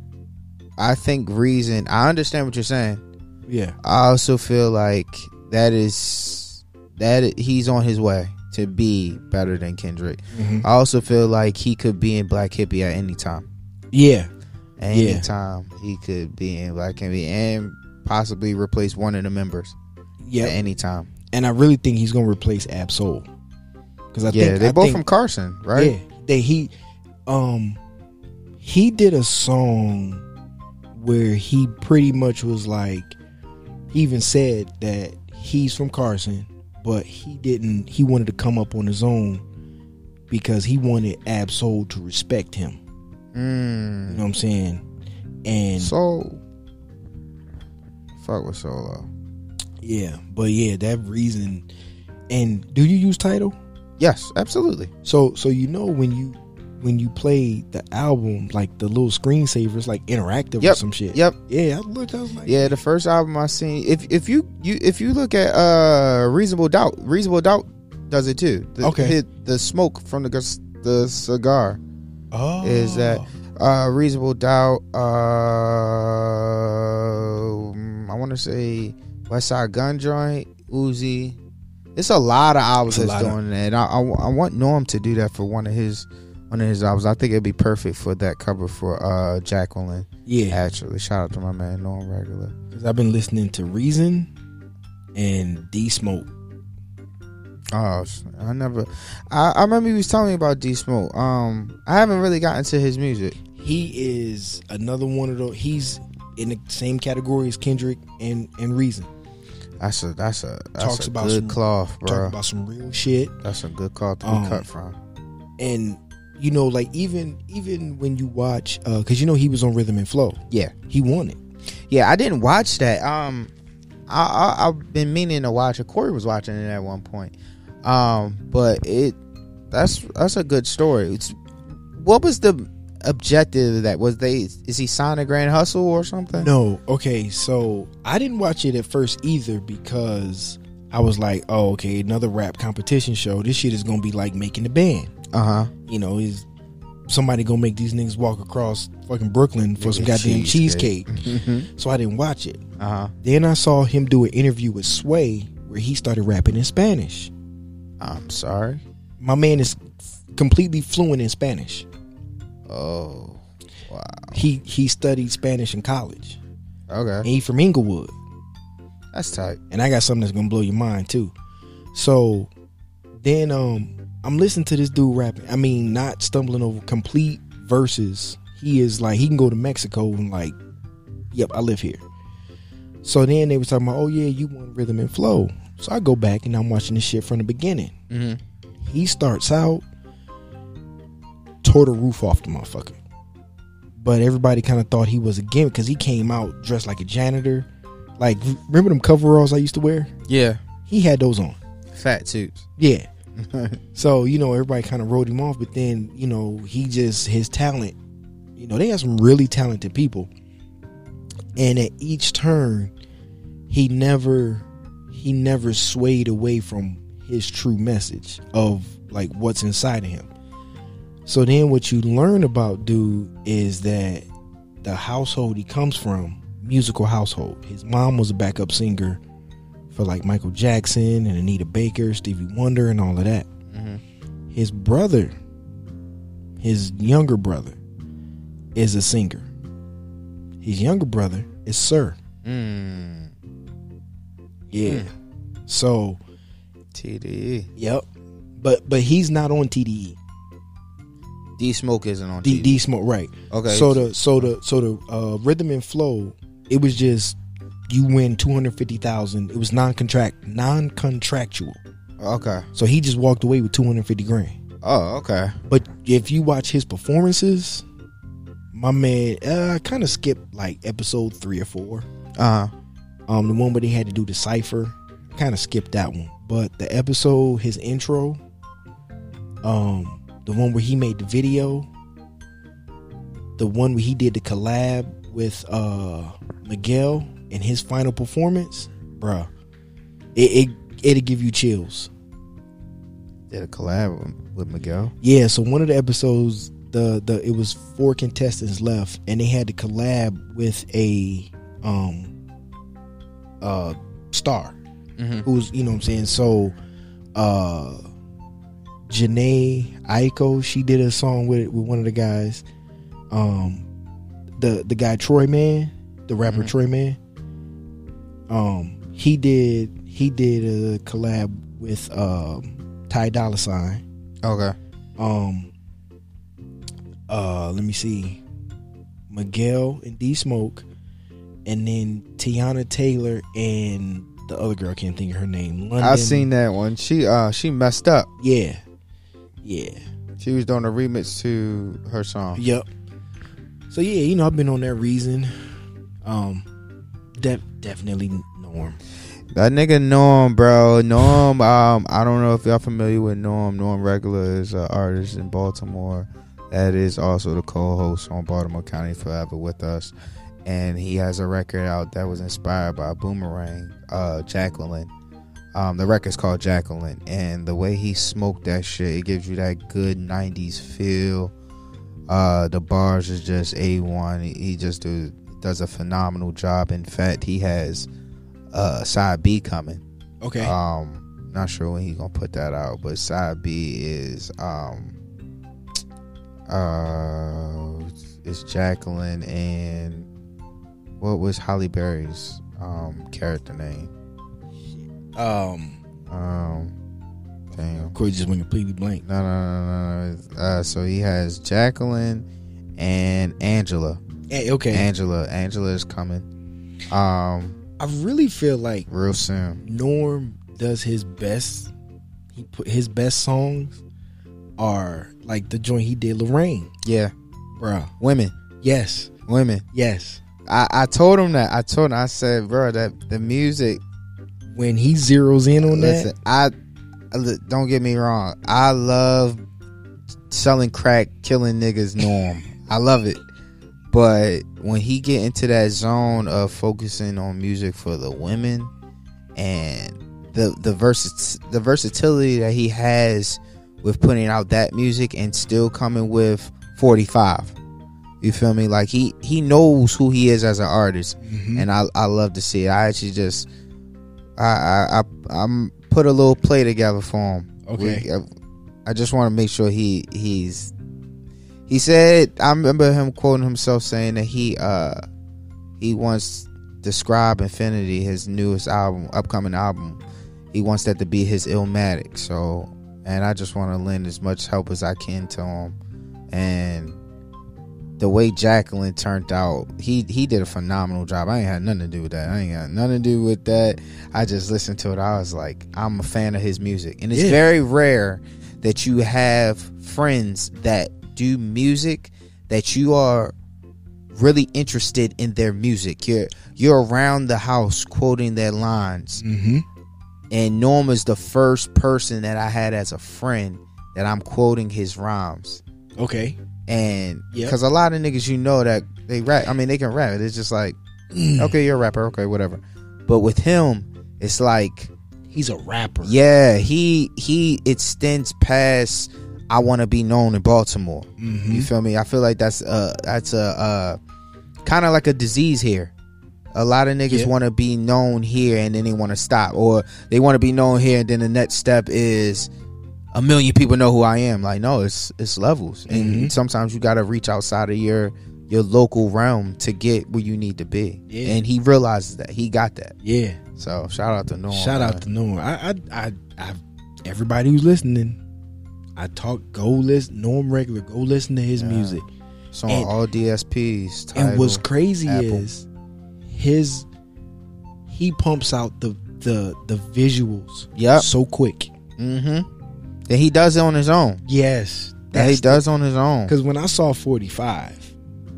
I think Reason. I understand what you're saying. Yeah. I also feel like that is that he's on his way to be better than Kendrick. I also feel like he could be in Black Hippy at any time. Yeah. Yeah. Anytime he could be in Black Hippy and possibly replace one of the members at Yeah. any time. And I really think he's gonna replace Ab-Soul. Because I yeah, think they I both think- from Carson, right? Yeah, they he um he did a song where he pretty much was like he even said that he's from Carson, but he didn't he wanted to come up on his own because he wanted Ab-Soul to respect him. You Mm. know what I'm saying? And So, fuck with Solo. yeah, but yeah, that reason and do you use Tidal? Yes, absolutely. So so you know when you when you play the album, like the little screensavers, like interactive or some shit. yep. Yeah, I looked. I was like, Yeah, the first album I seen. If if you you if you look at uh Reasonable Doubt, Reasonable Doubt does it too. The, Okay. hit the smoke from the the cigar. oh, is that- Uh, Reasonable Doubt. Uh, I want to say Westside Gunn Joint, Uzi. It's a lot of albums that's lot of- doing that. I, I, I want Norm to do that for one of his one of his albums. I think it'd be perfect for that cover for uh Jacqueline. yeah, Actually, shout out to my man Norm Regular. because I've been listening to Reason and D Smoke. Oh, I never. I, I remember he was telling me about D Smoke. Um, I haven't really gotten to his music. He is another one of those. He's in the same category as Kendrick and and Reason. That's a that's a that's Talks a about good some- cloth, bro. Talk about some real shit. That's a good cloth to be Um, cut from. And you know, like even even when you watch, because you know he was on Rhythm and Flow. Yeah, He won it. yeah. I didn't watch that. Um, I, I I've been meaning to watch it. Corey was watching it at one point. Um, but it that's that's a good story. It's what was the objective of that was they is he signed a Grand Hustle or something? No, okay, so I didn't watch it at first either because I was like, oh, okay, another rap competition show. This shit is gonna be like making the band. Uh huh. You know, is somebody gonna make these niggas walk across fucking Brooklyn for some goddamn cheesecake. cheesecake? So I didn't watch it. Uh huh. Then I saw him do an interview with Sway where he started rapping in Spanish. I'm sorry. My man is completely fluent in Spanish. Oh, wow. He he studied Spanish in college. Okay, And he from Inglewood. that's tight. and I got something that's gonna blow your mind too. So then um I'm listening to this dude rapping. I mean, not stumbling over complete verses. He is like he can go to Mexico and like, yep, I live here. So then they was talking about, oh yeah, you want rhythm and flow. So I go back and I'm watching this shit from the beginning. Mm-hmm. He starts out, tore the roof off the motherfucker. But everybody kind of thought he was a gimmick because he came out dressed like a janitor. Like, remember them coveralls I used to wear? Yeah, He had those on. fat suits. Yeah. So, you know, everybody kind of wrote him off, but then, you know, he just, his talent, you know, they have some really talented people. And at each turn, he never, he never swayed away from his true message of like what's inside of him. So then what you learn about dude is that the household he comes from, musical household. His mom was a backup singer for like Michael Jackson and Anita Baker, Stevie Wonder, and all of that. Mm-hmm. His brother, his younger brother, is a singer. His younger brother is Sir. Mm. Yeah. So, TDE. yep. But but he's not on TDE. D Smoke isn't on D TDE. D Smoke, right? Okay. So the so the so the uh, rhythm and flow, it was just you win two hundred fifty thousand. It was non contract non contractual. okay. So he just walked away with two hundred fifty grand. Oh, okay. But if you watch his performances, my man, uh, I kind of skipped like episode three or four. Uh huh. Um, the one where they had to do the cipher, kind of skipped that one. But the episode, his intro, um, the one where he made the video, the one where he did the collab with uh Miguel and his final performance, bruh, it, it it'll give you chills. Did a collab with- Miguel. Yeah, so one of the episodes, the the it was four contestants left, and they had to collab with a um uh star Mm-hmm. who's you know what I'm saying. So uh Jhené Aiko, she did a song with with one of the guys. Um the the guy Troy Man, the rapper Mhm. Troy Man. Um he did he did a collab with um Ty Dolla Sign. Okay. Um uh let me see. Miguel and D Smoke and then Teyana Taylor and the other girl I can't think of her name. London. I seen that one. She uh she messed up. Yeah. Yeah. She was doing a remix to her song. Yep. So yeah, you know, I've been on that reason. Um def- definitely norm. That nigga Norm, bro. Norm, um, I don't know if y'all familiar with Norm. Norm Regular is an artist in Baltimore. That is also the co-host on Baltimore County Forever with us, and he has a record out that was inspired by Boomerang, uh, Jacqueline. Um, the record's called Jacqueline, and the way he smoked that shit, it gives you that good '90s feel. Uh, the bars is just a one. He just do, does a phenomenal job. In fact, he has uh side B coming. Okay. Um not sure when he's gonna put that out, but side B is um uh it's Jacqueline and what was Halle Berry's um character name? um Um damn. Corey just went completely blank. No no no no no. Uh so he has Jacqueline and Angela. Hey, okay. Angela. Angela is coming. Um I really feel like real soon. Norm does his best. He put his best songs are like the joint he did Lorraine, Yeah. bruh. Women. Yes, Women. yes. I, I told him that. I told him. I said, bro, that the music. When he zeroes in on Listen, that, I, I don't get me wrong. I love selling crack, killing niggas. Norm. I love it. But when he get into that zone of focusing on music for the women and the the versa- the versatility that he has with putting out that music and still coming with 45 you feel me like he he knows who he is as an artist Mhm. and I I love to see it. I actually just I I I I'm put a little play together for him. Okay. We- uh, I just want to make sure he he's he said I remember him quoting himself saying that he uh he wants describe Infinity his newest album upcoming album he wants that to be his Illmatic so and I just want to lend as much help as I can to him and the way Jacqueline turned out, he he did a phenomenal job. I ain't had nothing to do with that. I ain't got nothing to do with that. I just listened to it. I was like, I'm a fan of his music, and it's Yeah. very rare that you have friends that do music that you are really interested in their music. You're you're around the house quoting their lines, Mm-hmm. and Norm is the first person that I had as a friend that I'm quoting his rhymes Okay. and Yep. because a lot of niggas you know that they rap i mean they can rap it's just like Mm. okay you're a rapper okay whatever but with him it's like He's a rapper. yeah he he extends past i want to be known in baltimore Mm-hmm. you feel me i feel like that's uh that's a uh kind of like a disease here a lot of niggas Yeah. want to be known here and then they want to stop or they want to be known here and then the next step is a million people know who I am. Like, no, it's it's levels, and Mhm. sometimes you got to reach outside of your your local realm to get where you need to be. Yeah. And he realizes that he got that. Yeah. So shout out to Norm. Shout man. out to Norm. I, I, I, I, everybody who's listening, I talk. Go listen. Norm regular. Go listen to his Yeah. music. It's on and- all DSPs. and what's crazy Apple. is his. He pumps out the the the visuals. Yep. So quick. Mm-hmm. And he does it on his own. Yes. That he does on his own. Because when I saw forty five,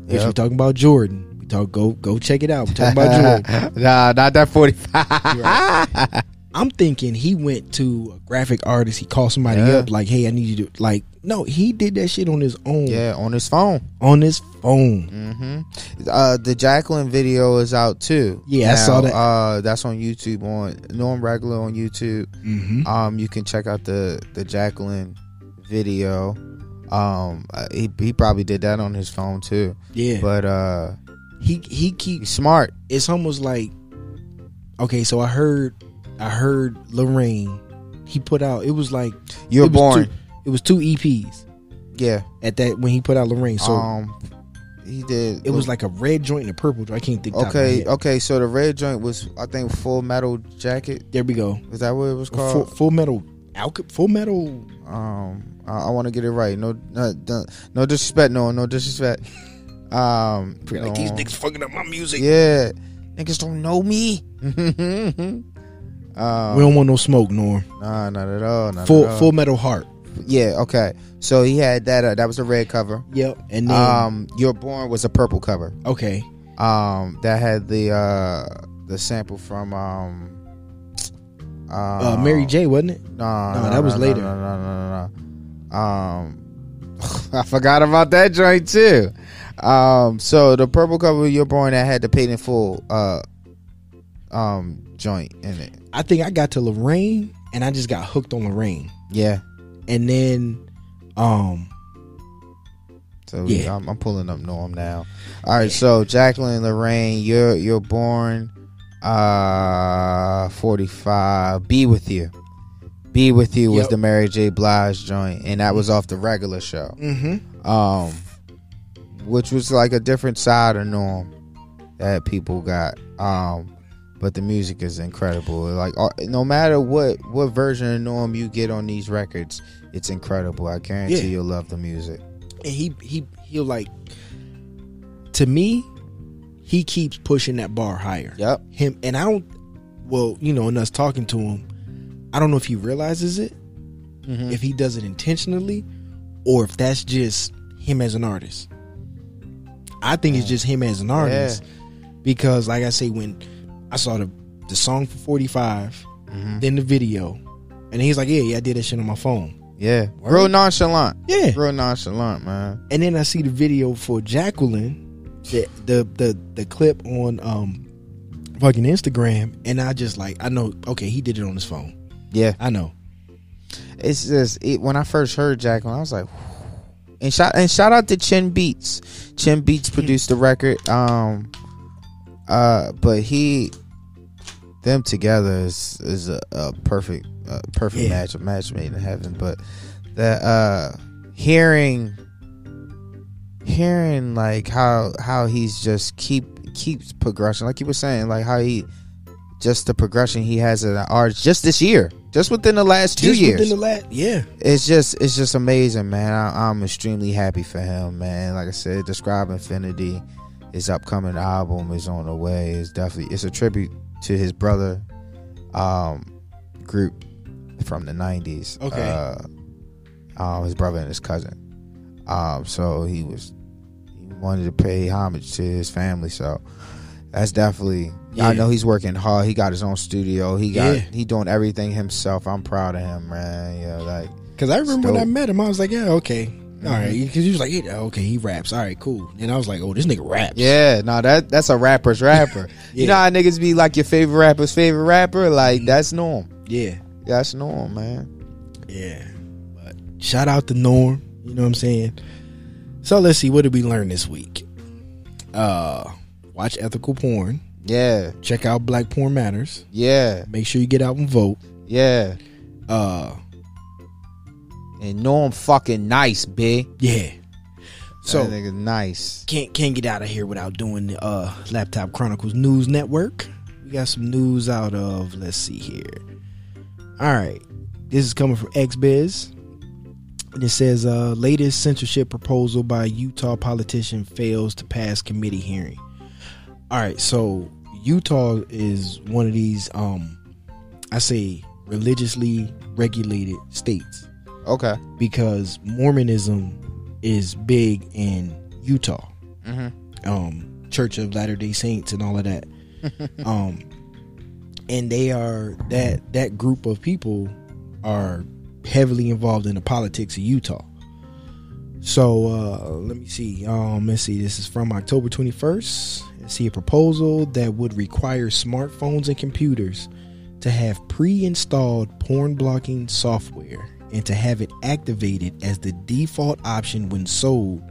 if Yep. we're talking about Jordan, we talk. Go go check it out. We're talking about Jordan. nah, not that forty five. I'm thinking he went to a graphic artist. He called somebody Yeah. up like, "Hey, I need you to like." No, he did that shit on his own. yeah, on his phone. on his phone. Mm-hmm. Uh, the Jacqueline video is out too. Yeah, I saw that. Uh, that's on YouTube on Norm Regular on YouTube. Mm-hmm. Um, you can check out the the Jacqueline video. Um, uh, he he probably did that on his phone too. Yeah, But uh, he he keeps. smart. It's almost like, okay, so I heard, I heard Lorraine. He put out. It was like You're it was born. Two, it was two EPs yeah. at that when he put out Lorraine. So um, he did. it was like a red joint and a purple joint. I can't think. okay. Okay. So the red joint was I think Full Metal Jacket. There we go. Is that what it was called? Full, full metal. Alka, full metal. um I, I want to get it right. No, no, no, no disrespect. No, no disrespect. Um, Like these niggas fucking up my music. Yeah, niggas don't know me. um, We don't want no smoke, Norm. nah, not at all. Not Full at all. full metal heart. Yeah, okay. So he had that. Uh, that was a red cover. Yep. And then Um, You're Born was a purple cover. okay. Um, that had the uh the sample from um. Uh, Mary J, wasn't it? No, No, no, that was later. No, no, no, no, no. Um, I forgot about that joint too. Um, so the purple cover of You're Born that had the paid in full uh um joint in it. I think I got to Lorraine and I just got hooked on Lorraine. Yeah. And then um So Yeah. I'm, I'm pulling up Norm now. All right, so Jacqueline Lorraine, you're you're born uh 45. Be with you. Be with you was the Mary J. Blige joint, and that was off the regular show. mm-hmm. Um which was like a different side of Norm that people got. Um but the music is incredible. Like uh, no matter what what version of Norm you get on these records, it's incredible. I guarantee Yeah. you'll love the music. and he he he'll like to me he keeps pushing that bar higher. Yep. Him and I don't well, you know, and us talking to him, I don't know if he realizes it, Mhm. if he does it intentionally, or if that's just him as an artist. I think it's just him as an artist. Because like I say, when I saw the the song for 45, Mhm. then the video, and he's like, Yeah, yeah, I did that shit on my phone. Yeah, Word. real nonchalant, Yeah. real nonchalant, man. and then I see the video for Jacqueline, the the the, the clip on um fucking Instagram, and I just like I know okay he did it on his phone. Yeah, I know. it's just it, when I first heard Jacqueline, I was like, and shout and shout out to Chin Beats. Chin Beats produced the record. Um, uh, but he, them together is is a, a perfect, uh, perfect Yeah. match, a match made in heaven. But the uh hearing hearing like how how he's just keep keeps progression. Like you were saying like how he just the progression he has in the arts just this year just within the last two Just years. within the last, yeah, it's just it's just amazing man. I, i'm extremely happy for him man. Like i said describe infinity his upcoming album is on the way it's definitely it's a tribute to his brother um group from the 90s Okay. uh um his brother and his cousin um so he was he wanted to pay homage to his family so that's definitely Yeah. I know he's working hard. He got his own studio. He got Yeah. he doing everything himself. I'm proud of him, man. Yeah, like because I remember when I met him, I was like, yeah, okay, all right, Mhm. because he was like, yeah, okay, he raps, all right, cool, and I was like, oh, this nigga raps, Yeah, no, that that's a rapper's rapper. Yeah. You know how niggas be like your favorite rapper's favorite rapper? Like that's Norm. yeah, That's Norm, man. yeah. But shout out to Norm, you know what I'm saying. So let's see, what did we learn this week? Uh, watch ethical porn. Yeah, Check out Black Porn Matters. yeah, Make sure you get out and vote. yeah. Uh, And Norm fucking nice, big. yeah. So that nigga nice. can't can't get out of here without doing the uh, Laptop Chronicles News Network. We got some news out of let's see here. All right, this is coming from XBiz, and it says uh, latest censorship proposal by Utah politician fails to pass committee hearing. All right, so Utah is one of these um, I say religiously regulated states Okay. because Mormonism is big in Utah Mm-hmm. um Church of Latter Day Saints and all of that. um and they are that that group of people are heavily involved in the politics of Utah. So uh let me see. Um let's see. This is from October 21st. Let's see a proposal that would require smartphones and computers to have pre-installed porn blocking software and to have it activated as the default option when sold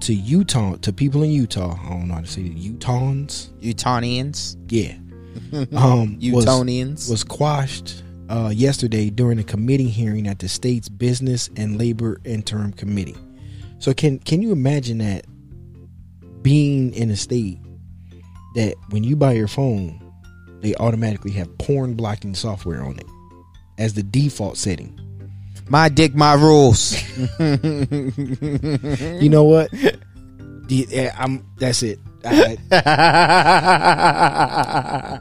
to Utah to people in Utah. I don't know how to say it. Utahns. Utonians. Yeah. Um was, Utonians. was quashed uh, yesterday during a committee hearing at the state's Business and Labor Interim Committee. So can can you imagine that being in a state that when you buy your phone, they automatically have porn blocking software on it as the default setting. My dick, my rules. You know what? Yeah, I'm. That's it. I,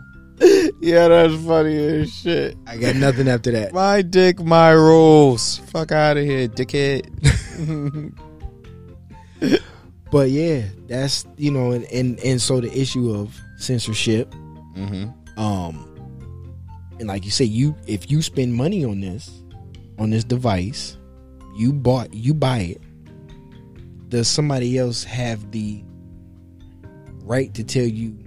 yeah, that's funny as shit. I got nothing after that. My dick, my rules. Fuck out of here, dickhead. But yeah, that's you know, and and, and so the issue of censorship, mm-hmm. um, and like you say, you if you spend money on this, on this device, you bought, you buy it. Does somebody else have the right to tell you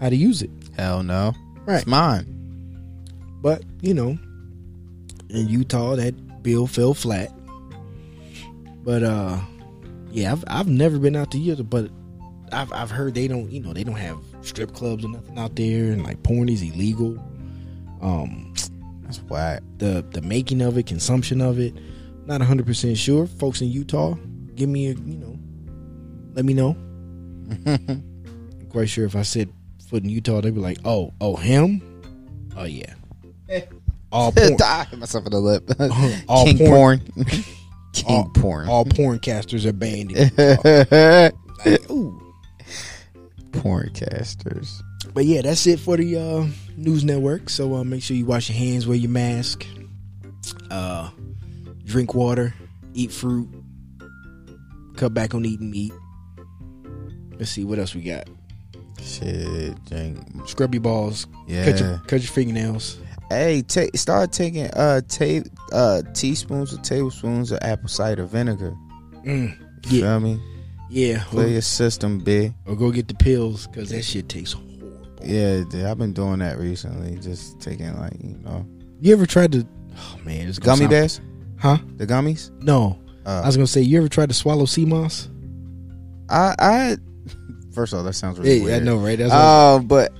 how to use it? Hell no. Right. It's mine. But you know, in Utah, that bill fell flat. But uh, yeah, I've I've never been out to Utah, but I've I've heard they don't you know they don't have strip clubs or nothing out there, and like porn is illegal. Um, That's whack. the the making of it, consumption of it, not hundred percent sure. Folks in Utah, give me a you know, let me know. I'm quite sure if I said foot in Utah, they'd be like, oh oh him, oh yeah, all porn. I hit myself in the lip. all King porn, porn. King All- porn. all porn casters are banned. in Utah. Like, ooh. porn casters. But yeah, that's it for the uh, news network. So uh, make sure you wash your hands, wear your mask, uh, drink water, eat fruit, cut back on eating meat. Let's see what else we got. Shit, drink. Scrub your balls, Yeah. cut your cut your fingernails. Hey, take start taking uh ta- uh teaspoons or tablespoons of apple cider vinegar. Mm, You yeah, Feel me? yeah. Clear your system, big. or go get the pills because that shit tastes horrible. Yeah, dude, I've been doing that recently. Just taking like you know You ever tried to? Oh man, it's gummy sound- bears, Huh? the gummies. No, Uh, I was gonna say you ever tried to swallow sea moss? I I first of all that sounds really Yeah, weird. I know, right? That's Uh, but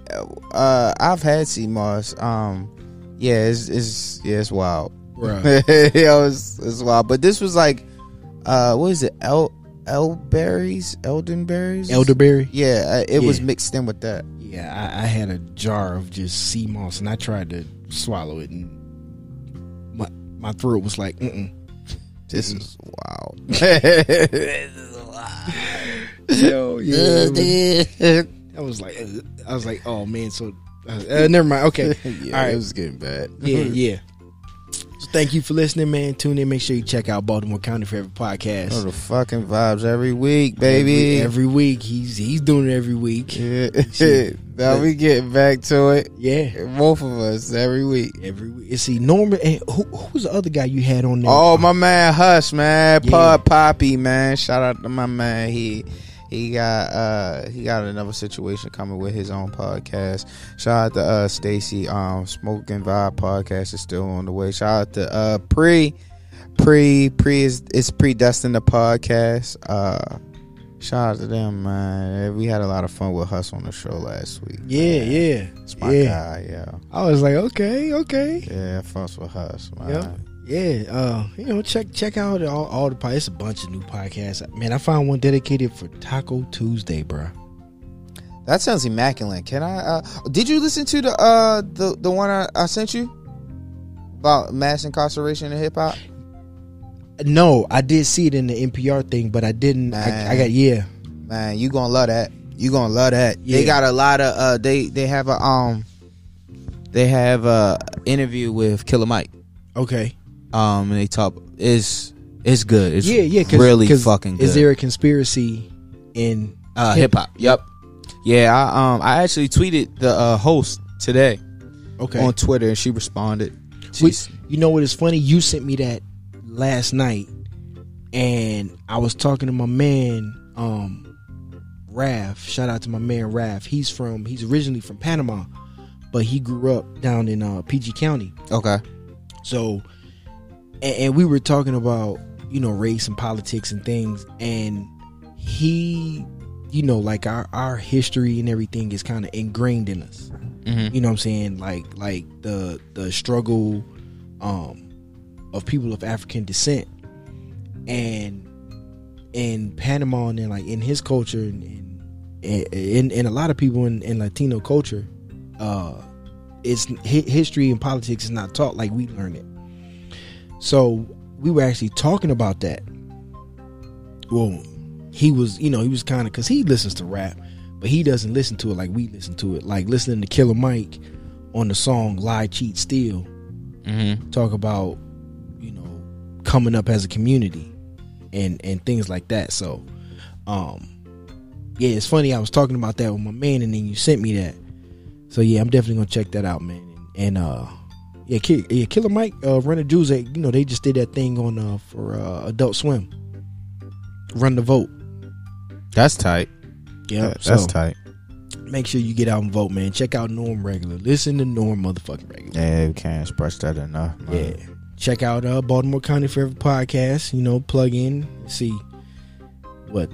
uh, I've had sea moss. Um, yeah, it's, it's yeah, it's wild. Bruh. Yo, it's, it's wild. But this was like, uh, what is it? El elberries, eldenberries, Elderberry. Yeah, uh, it was mixed in with that. Yeah, I, I had a jar of just sea moss, and I tried to swallow it, and my my throat was like, mm This is wild. Yo, yeah. it I was like, uh, I was like, oh man. So, uh, uh, never mind. Okay. yeah, All right. it was getting bad. Yeah, yeah. So thank you for listening, man. Tune in. Make sure you check out Baltimore County Favorite Podcast. Oh, the fucking vibes every week, baby. Every, every week, he's he's doing it every week. yeah. now we getting back to it. Yeah, Both of us every week. every week. You see, Norman. And who who's the other guy you had on there? Oh, my man Huss, man. Yeah. Pud Poppy, man. Shout out to my man. He he got uh he got another situation coming with his own podcast. Shout out to uh Stacy. Um Smoking Vibe podcast is still on the way. Shout out to uh Pre. Pre Pre is is predestined the podcast. Uh shout out to them, man. We had a lot of fun with Huss on the show last week. Yeah, man. yeah. It's my yeah. guy, yeah. I was like, okay, okay. Yeah, fuss with Huss, man. Yep. Yeah, uh, you know, check check out all, all the pod- It's a bunch of new podcasts. Man, I found one dedicated for Taco Tuesday, bro. That sounds immaculate. Can I? Uh, did you listen to the uh the the one I, I sent you about mass incarceration in hip hop? No, I did see it in the NPR thing, but I didn't. I, I got yeah, Man, you gonna love that. You gonna love that. They got a lot of uh they they have a um they have a interview with Killer Mike. okay, Um, and they talk is it's good. It's yeah, yeah. Cause, really 'cause fucking good. Is there a conspiracy in? uh hip- hop? Yep. Yeah, I um I actually tweeted the uh, host today Okay, on Twitter and she responded. She's, you know what is funny? You sent me that last night, and I was talking to my man, um, Raf. Shout out to my man Raf. He's from. He's originally from Panama, but he grew up down in uh, PG County. okay. So, and, and we were talking about you know race and politics and things, and he, you know, like our our history and everything is kind of ingrained in us. Mm-hmm. You know what I'm saying? Like like the the struggle um of people of African descent, and in Panama and then like in his culture and and, and, and a lot of people in, in Latino culture, uh, it's hi- history and politics is not taught like we learn it. So we were actually talking about that. Well, he was, you know, he was kind of because he listens to rap, but he doesn't listen to it like we listen to it. Like listening to Killer Mike on the song "Lie, Cheat, Steal," Mm-hmm. talk about, you know, coming up as a community and and things like that. So, um, yeah, it's funny. I was talking about that with my man, and then you sent me that. So yeah, I'm definitely gonna check that out, man. And, and uh, yeah, yeah, Killer Mike, uh, Run the Jewels, they, you know, they just did that thing on uh for uh, Adult Swim. Run the vote. That's tight. Yeah, that's so tight. make sure you get out and vote, man. Check out Norm Regular. Listen to Norm motherfucking Regular. Yeah, we can't express that enough. Man. Yeah. Check out uh Baltimore County Favorite Podcast. You know, plug in, see what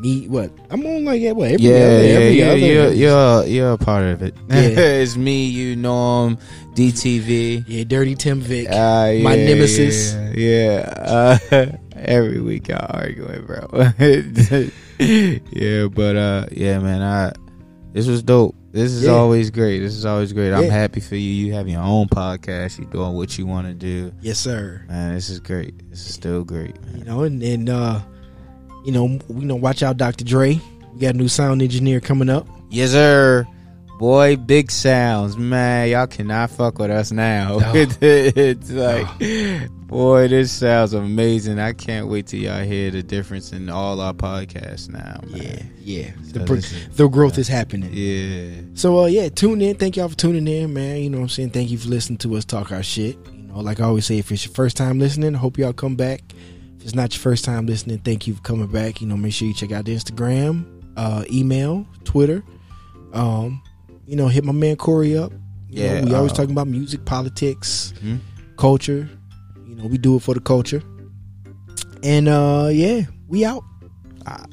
me what I'm on like what every Yeah, other, yeah, every yeah, other you're, you're you're a part of it. Yeah. it's me, you, Norm, DTV. yeah, Dirty Tim Vic. Uh, My nemesis. Yeah, yeah. Uh, every week y'all arguing, bro. yeah, but uh, yeah, man. I this was dope. This is Yeah. always great. This is always great. I'm happy for you. You have your own podcast. You doing what you want to do, yes, sir. man. This is great. This is still great. You know, and, and uh, you know, we know watch out, Dr. Dre. We got a new sound engineer coming up. Yes, sir. Boy, big sounds, man. Y'all cannot fuck with us now. No. it's like, boy, this sounds amazing. I can't wait till y'all hear the difference in all our podcasts now, Yeah, man. yeah. The, So pro- this is- the growth is happening. Yeah. So uh yeah, tune in. Thank y'all for tuning in, man. You know what I'm saying? Thank you for listening to us talk our shit. You know, like I always say, if it's your first time listening, hope y'all come back. If it's not your first time listening, thank you for coming back. You know, make sure you check out the Instagram, uh, email, Twitter. Um, you know, hit my man Corey up. You know, Yeah, we always uh, talking about music, politics, Mhm. culture. You know, we do it for the culture. And uh yeah, we out. Ah.